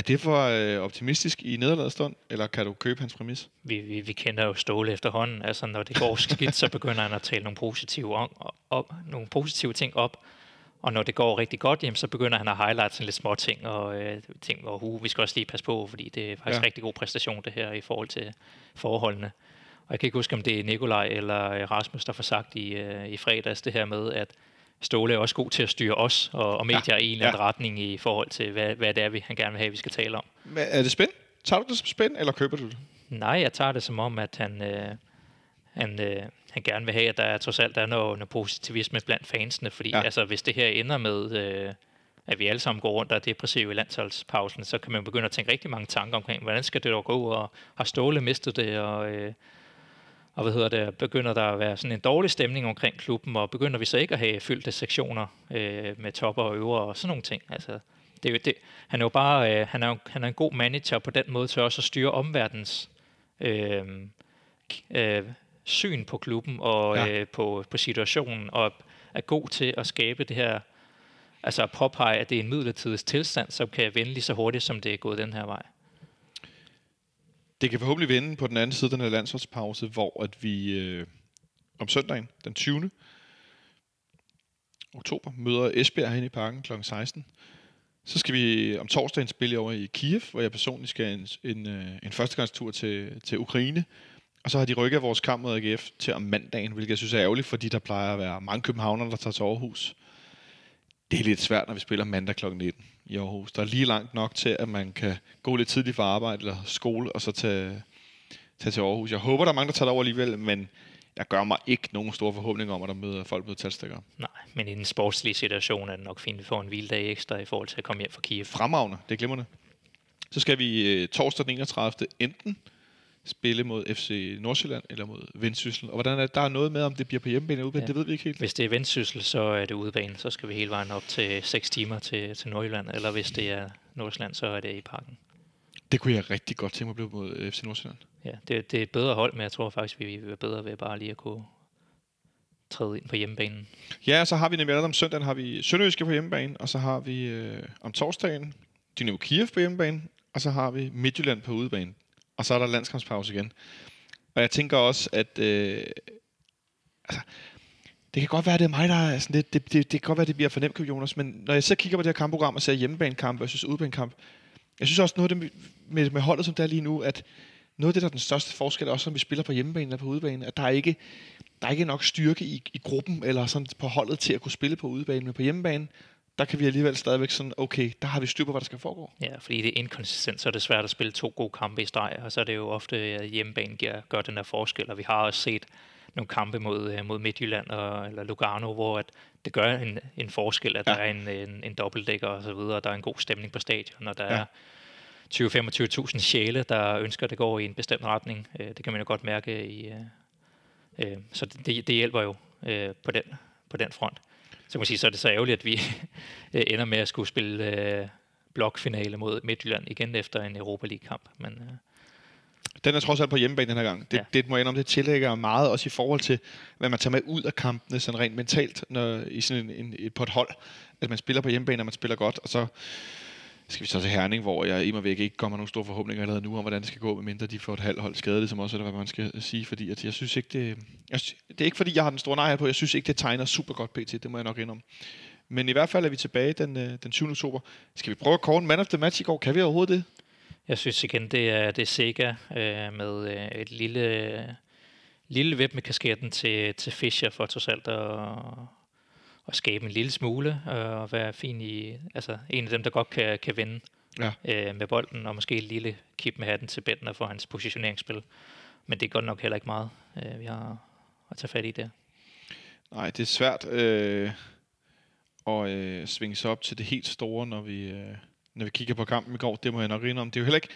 Er det for øh, optimistisk i nederlaget stund, eller kan du købe hans præmis? vi, vi, vi kender jo Ståle efterhånden. Altså, når det går skidt, så begynder han at tale nogle positive, om, op, nogle positive ting op. Og når det går rigtig godt, jamen, så begynder han at highlight sådan lidt små ting, og øh, ting, hvor uh, vi skal også lige passe på, fordi det er faktisk Ja. rigtig god præstation, det her, i forhold til forholdene. Og jeg kan ikke huske, om det er Nikolaj eller øh, Rasmus, der får sagt i, øh, i fredags det her med, at Ståle er også god til at styre os og, og medier ja. i en eller anden Ja. retning i forhold til, hvad, hvad det er, vi, han gerne vil have, vi skal tale om. Men Er det spænd? Tager du det som spænd, eller køber du det? Nej, jeg tager det som om, at han, øh, han, øh, han gerne vil have, at der er, trods alt er noget, noget positivisme blandt fansene. Fordi ja. altså, hvis det her ender med, øh, at vi alle sammen går rundt og er depressive i landsholdspausen, så kan man begynde at tænke rigtig mange tanker omkring, hvordan skal det dog gå, og har Ståle mistet det, og, øh, og hvad hedder det, begynder der at være sådan en dårlig stemning omkring klubben, og begynder vi så ikke at have fyldte sektioner øh, med topper og øvre og sådan nogle ting. Altså, det er jo, det, han er jo bare øh, han er, jo- han er en god manager på den måde til også at styre omverdens øh, øh, syn på klubben og ja. øh, på, på situationen, og er god til at skabe det her, altså at påpege, at det er en midlertidig tilstand, som kan vende lige så hurtigt, som det er gået den her vej. Det kan forhåbentlig vende på den anden side af den her landsholdspause, hvor at vi øh, om søndagen, den 20. oktober, møder Esbjerg herinde i parken kl. 16. Så skal vi om torsdagen spille over i Kiev, hvor jeg personligt skal en, en, øh, en førstegangstur til, til Ukraine. Og så har de rykket vores kamp mod AGF til om mandagen, hvilket jeg synes er ærgerligt, fordi der plejer at være mange københavnere, der tager til Aarhus. Det er lidt svært, når vi spiller mandag kl. 19 i Aarhus. Der er lige langt nok til, at man kan gå lidt tidligt fra arbejde eller skole, og så tage, tage til Aarhus. Jeg håber, der er mange, der tager det over alligevel, men jeg gør mig ikke nogen store forhåbninger om, at der møder folk med talstikker. Nej, men i en sportslig situation er det nok fint, at vi får en hviledag ekstra i forhold til at komme hjem fra Kiev. Fremragende, det er glimrende. Så skal vi øh, torsdag den 31. enten spille mod FC Nordsjælland eller mod Vendsyssel. Og hvordan er der er noget med, om det bliver på hjemmebane eller udebane, ja. Det ved vi ikke helt. Hvis det er vendsyssel, så er det udebane. Så skal vi hele vejen op til 6 timer til, til Nordjylland. Eller hvis det er Nordsjælland, så er det i parken. Det kunne jeg rigtig godt tænke mig at blive mod øh, FC Nordsjælland. Ja, det, det er et bedre hold, men jeg tror faktisk, vi vil være bedre ved bare lige at kunne træde ind på hjemmebanen. Ja, så har vi nemlig om søndagen har vi Sønderjyske på hjemmebane, og så har vi øh, om torsdagen Dynamo Kiev på hjemmebane, og så har vi Midtjylland på udebane. Og så er der landskampspause igen. Og jeg tænker også, at øh, altså, det kan godt være, at det er mig, der er sådan lidt, det, det, det kan godt være, at det bliver for nemt, Jonas, men når jeg så kigger på det her kampprogram og ser hjemmebanekamp versus udbanekamp, jeg synes også noget af det med, med holdet, som det er lige nu, at noget af det, der er den største forskel, også som vi spiller på hjemmebane eller på udebane, at der er ikke, der er ikke nok styrke i, i gruppen eller sådan på holdet til at kunne spille på udebane, men på hjemmebane, der kan vi alligevel stadigvæk sådan, okay, der har vi styr på, hvad der skal foregå. Ja, fordi det er inkonsistent, så er det svært at spille to gode kampe i streg, og så er det jo ofte, at hjemmebane gør, gør den der forskel, og vi har også set nogle kampe mod, øh, mod Midtjylland og, eller Lugano, hvor at det gør en, en forskel, at Ja. der er en, en, en dobbeltdækker og så videre, og der er en god stemning på stadion, og der Ja. er 20-25.000 sjæle, der ønsker, at det går i en bestemt retning. Øh, Det kan man jo godt mærke i... øh, Så det, det hjælper jo på den, på den front. Så kan man sige, så er det så ærgerligt, at vi øh, ender med at skulle spille øh, blokfinale mod Midtjylland igen efter en Europa League-kamp. Men øh, Den er trods alt på hjemmebane den her gang. Det, ja. Det må jeg indrømme, det tillægger meget også i forhold til, hvad man tager med ud af kampene, sådan rent mentalt, når, i sådan en, en, på et hold, at man spiller på hjemmebane, og man spiller godt, og så skal vi så til Herning, hvor jeg i mig væk ikke kommer nogen store forhåbninger allerede nu om, hvordan det skal gå, medmindre de får et halvt hold skadet, som også er, hvad man skal øh, sige, fordi at jeg synes ikke, det, jeg, det er ikke fordi, jeg har den store nej på, jeg synes ikke, det tegner super godt pt, det må jeg nok indrømme. Men i hvert fald er vi tilbage den, øh, den 20. oktober. Skal vi prøve at kåre en man of the match i går? Kan vi overhovedet det? jeg synes igen, det er, det er Sega øh, med øh, et lille, lille vip med kasketten til, til Fischer for trods alt at, at skabe en lille smule øh, og være fin i, altså en af dem, der godt kan, kan vinde Ja. øh, med bolden, og måske et lille kip med hatten til Bentner for hans positioneringsspil. Men det er godt nok heller ikke meget, øh, vi har at tage fat i der. Nej, det er svært øh, at øh, svinge sig op til det helt store, når vi, øh, når vi kigger på kampen i går. Det må jeg nok indrømme. Det er jo heller ikke...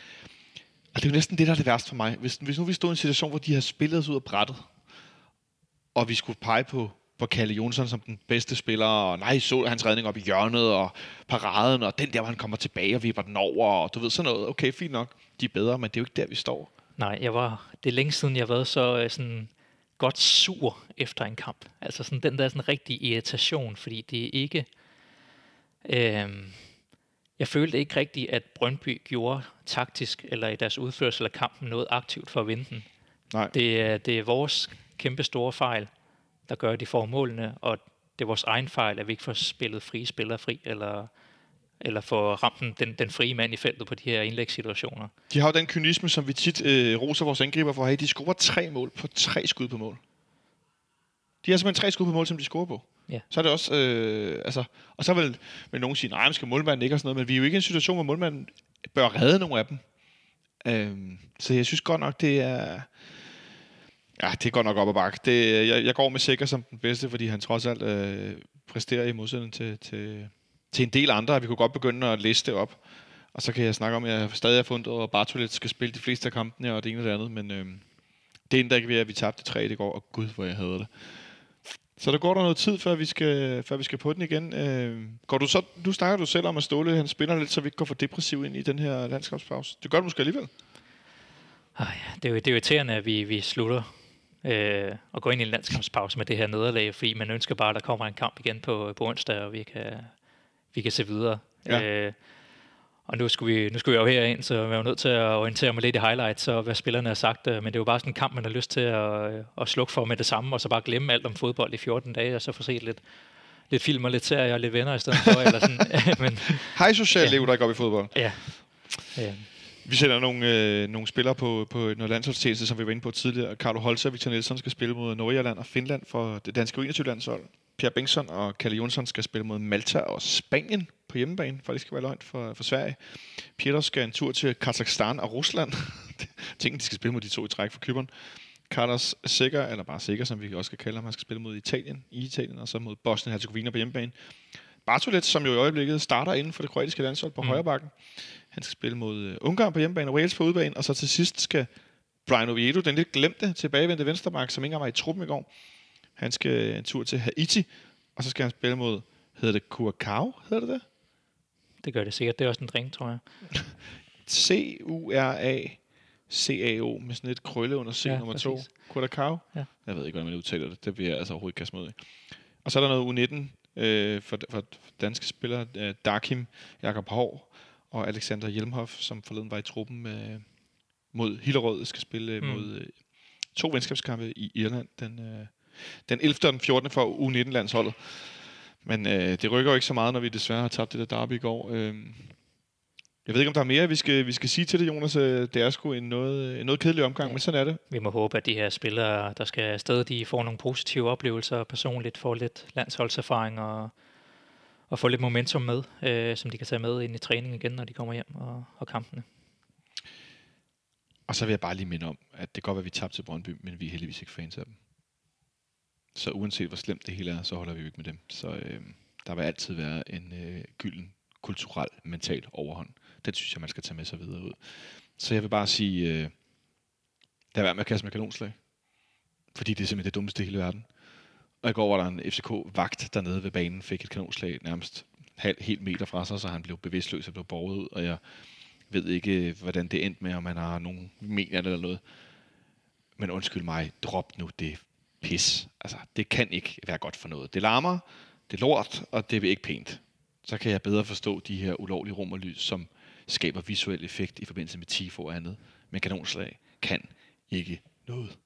Altså, det er jo næsten det, der er det værste for mig. Hvis, hvis nu vi stod i en situation, hvor de har spillet os ud af brættet, og vi skulle pege på, på Kalle Jonsson som den bedste spiller, og nej, så hans redning op i hjørnet, og paraden, og den der, hvor han kommer tilbage og vipper den over, og du ved sådan noget. Okay, fint nok, de er bedre, men det er jo ikke der, vi står. Nej, jeg var, det er længe siden, jeg har været så øh, sådan godt sur efter en kamp. Altså sådan den der sådan rigtig irritation, fordi det er ikke... Øh, jeg følte ikke rigtigt, at Brøndby gjorde taktisk eller i deres udførsel af kampen noget aktivt for at vinde den. Nej. Det det er vores kæmpe store fejl, der gør, de får målene, og det er vores egen fejl, at vi ikke får spillet frie spillere fri, eller, eller får ramt den, den, den frie mand i feltet på de her indlægssituationer. De har jo den kynisme, som vi tit øh, roser vores angriber for at have. De scorer tre mål på tre skud på mål. De har simpelthen tre skud på mål, som de scorer på. Ja. Så er det også, øh, altså, og så vil, vil nogen sige, nej, men skal målmanden ikke og sådan noget, men vi er jo ikke i en situation, hvor målmanden bør redde nogle af dem. Øhm, så jeg synes godt nok, det er, ja, det går nok op ad bakke. Det, jeg, jeg går med Sikker som den bedste, fordi han trods alt øh, præsterer i modsætning til, til, til en del andre, vi kunne godt begynde at liste op. Og så kan jeg snakke om, at jeg stadig har fundet, at Bartolet skal spille de fleste af kampene, og det ene og det andet, men øh, det ændrer ikke ved, at vi tabte tre i går, og gud, hvor jeg havde det. Så der går der noget tid, før vi skal, før vi skal på den igen. Øh, går du så, nu snakker du selv om, at Ståle han spiller lidt, så vi ikke går for depressiv ind i den her landskabspause. Det gør du måske alligevel. Ah, Ej, det, er jo, det er irriterende, at vi, vi slutter øh, og går ind i en landskampspause med det her nederlag, fordi man ønsker bare, at der kommer en kamp igen på, på onsdag, og vi kan, vi kan se videre. Ja. Øh, og nu skulle, vi, nu skulle jeg jo herind, så jeg var nødt til at orientere mig lidt i highlights og hvad spillerne har sagt. øh, Men det er jo bare sådan en kamp, man har lyst til at, øh, at slukke for med det samme, og så bare glemme alt om fodbold i 14 dage, og så få set lidt, lidt film og lidt serier og lidt venner i stedet for. eller sådan. Men Hej socialt Ja. liv, der ikke op i fodbold. ja, øh, vi sender nogle, øh, nogle spillere på, på noget landsholdstjeneste, som vi var inde på tidligere. Carlo Holzer og Victor Nielsen skal spille mod Nordirland og Finland for det danske 21-landshold. Pierre Bengtsson og Kalle Jonsson skal spille mod Malta og Spanien på hjemmebane, for det skal være løgn for, for Sverige. Peter skal en tur til Kazakhstan og Rusland. Tænk, de skal spille mod de to i træk for Kyberen. Carlos Sikker, eller bare Sikker, som vi også skal kalde ham, han skal spille mod Italien i Italien, og så mod Bosnien-Herzegovina på hjemmebane. Bartolet, som jo i øjeblikket starter inden for det kroatiske landshold på mm. højre bakken. Han skal spille mod uh, Ungarn på hjemmebane og Wales på udebane, og så til sidst skal Brian Oviedo, den lidt glemte tilbagevendte venstreback, som ikke engang var i truppen i går, han skal en tur til Haiti, og så skal han spille mod, hedder det Curacao, hedder det det? Det gør det sikkert. Det er også en drink, tror jeg. C-U-R-A-C-A-O med sådan et krølle under C Ja, nummer præcis. 2. Curacao? Ja. Jeg ved ikke, hvordan man udtaler det. Det vil jeg altså overhovedet ikke kaste mig ud i. Og så er der noget U19 øh, for, for danske spillere. Øh, Darkim, Jakob Hov og Alexander Hjelmhoff, som forleden var i truppen øh, mod Hillerød, skal spille øh, Mm. mod øh, to venskabskampe i Irland den, øh, den 11. og den 14. for U19-landsholdet. Men øh, det rykker jo ikke så meget, når vi desværre har tabt det der derby i går. Øh, jeg ved ikke, om der er mere, vi skal, vi skal sige til det, Jonas. Øh, Det er sgu en noget, en noget kedelig omgang, men sådan er det. Vi må håbe, at de her spillere, der skal afsted, de får nogle positive oplevelser personligt, får lidt landsholdserfaring og, og får lidt momentum med, øh, som de kan tage med ind i træning igen, når de kommer hjem og, og kampene. Og så vil jeg bare lige minde om, at det kan godt være, at vi tabte til Brøndby, men vi er heldigvis ikke fans af dem. Så uanset hvor slemt det hele er, så holder vi jo ikke med dem. Så øh, der vil altid være en øh, gylden kulturel, mental overhånd. Den synes jeg, man skal tage med sig videre ud. Så jeg vil bare sige, øh, lad være med at kaste med kanonslag. Fordi det er simpelthen det dummeste i hele verden. Og i går var der en FCK-vagt dernede ved banen, fik et kanonslag nærmest halv, helt meter fra sig, så han blev bevidstløs og blev borget ud. Og jeg ved ikke, øh, hvordan det endte med, om han har nogen mener eller noget. Men undskyld mig, drop nu det pis. Altså, det kan ikke være godt for noget. Det larmer, det er lort, og det er ikke pænt. Så kan jeg bedre forstå de her ulovlige rum og lys, som skaber visuel effekt i forbindelse med tifo og andet. Men kanonslag kan ikke noget.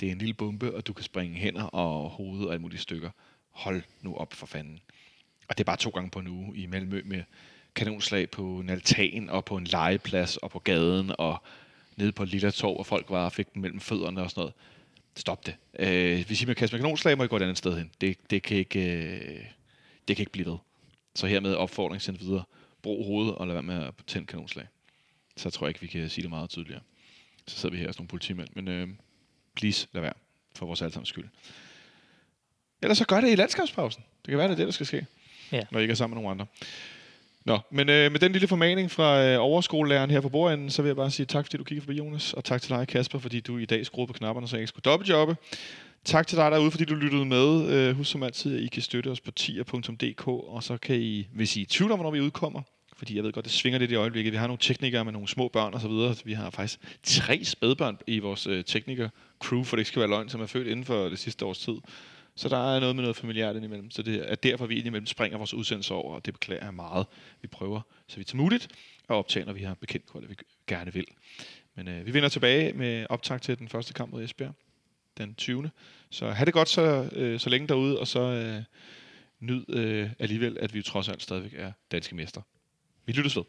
Det er en lille bombe, og du kan springe hænder og hoved og alle mulige stykker. Hold nu op for fanden. Og det er bare to gange på en uge i Malmø med kanonslag på en altan og på en legeplads og på gaden og nede på et lille torv, hvor folk var og fik den mellem fødderne og sådan noget. Stop det. Øh, hvis I med kaste med kanonslag, må I gå et andet sted hen. Det, det, kan ikke, øh, det kan ikke blive ved. Så hermed opfordring sendt videre. Brug hovedet og lad være med at tænde kanonslag. Så tror jeg ikke, vi kan sige det meget tydeligere. Så sidder vi her som nogle politimænd. Men øh, please, lad være. For vores allesammens skyld. Ellers så gør det i landskabspausen. Det kan være, det er det, der skal ske. Ja. Når I ikke er sammen med nogen andre. Nå, men øh, med den lille formaning fra øh, overskolelæreren her på bordenden, så vil jeg bare sige tak, fordi du kiggede forbi, Jonas. Og tak til dig, Kasper, fordi du i dag skruede på knapperne, så jeg ikke skulle dobbeltjobbe. Tak til dig derude, fordi du lyttede med. Øh, husk som altid, at I kan støtte os på tier.dk, og så kan I, hvis I er i tvivl om, hvornår vi udkommer, fordi jeg ved godt, det svinger lidt i øjeblikket. Vi har nogle teknikere med nogle små børn og så videre. Vi har faktisk tre spædbørn i vores øh, tekniker-crew, for det ikke skal være løgn, som er født inden for det sidste års tid. Så der er noget med noget familiært indimellem. Så det er derfor, vi indimellem springer vores udsendelse over, og det beklager jeg meget. Vi prøver så vidt som muligt at optage, når vi har bekendt, hvad vi gerne vil. Men øh, vi vender tilbage med optag til den første kamp mod Esbjerg den 20. Så have det godt så, øh, så længe derude, og så øh, nyd øh, alligevel, at vi trods alt stadigvæk er danske mester. Vi lyttes ved.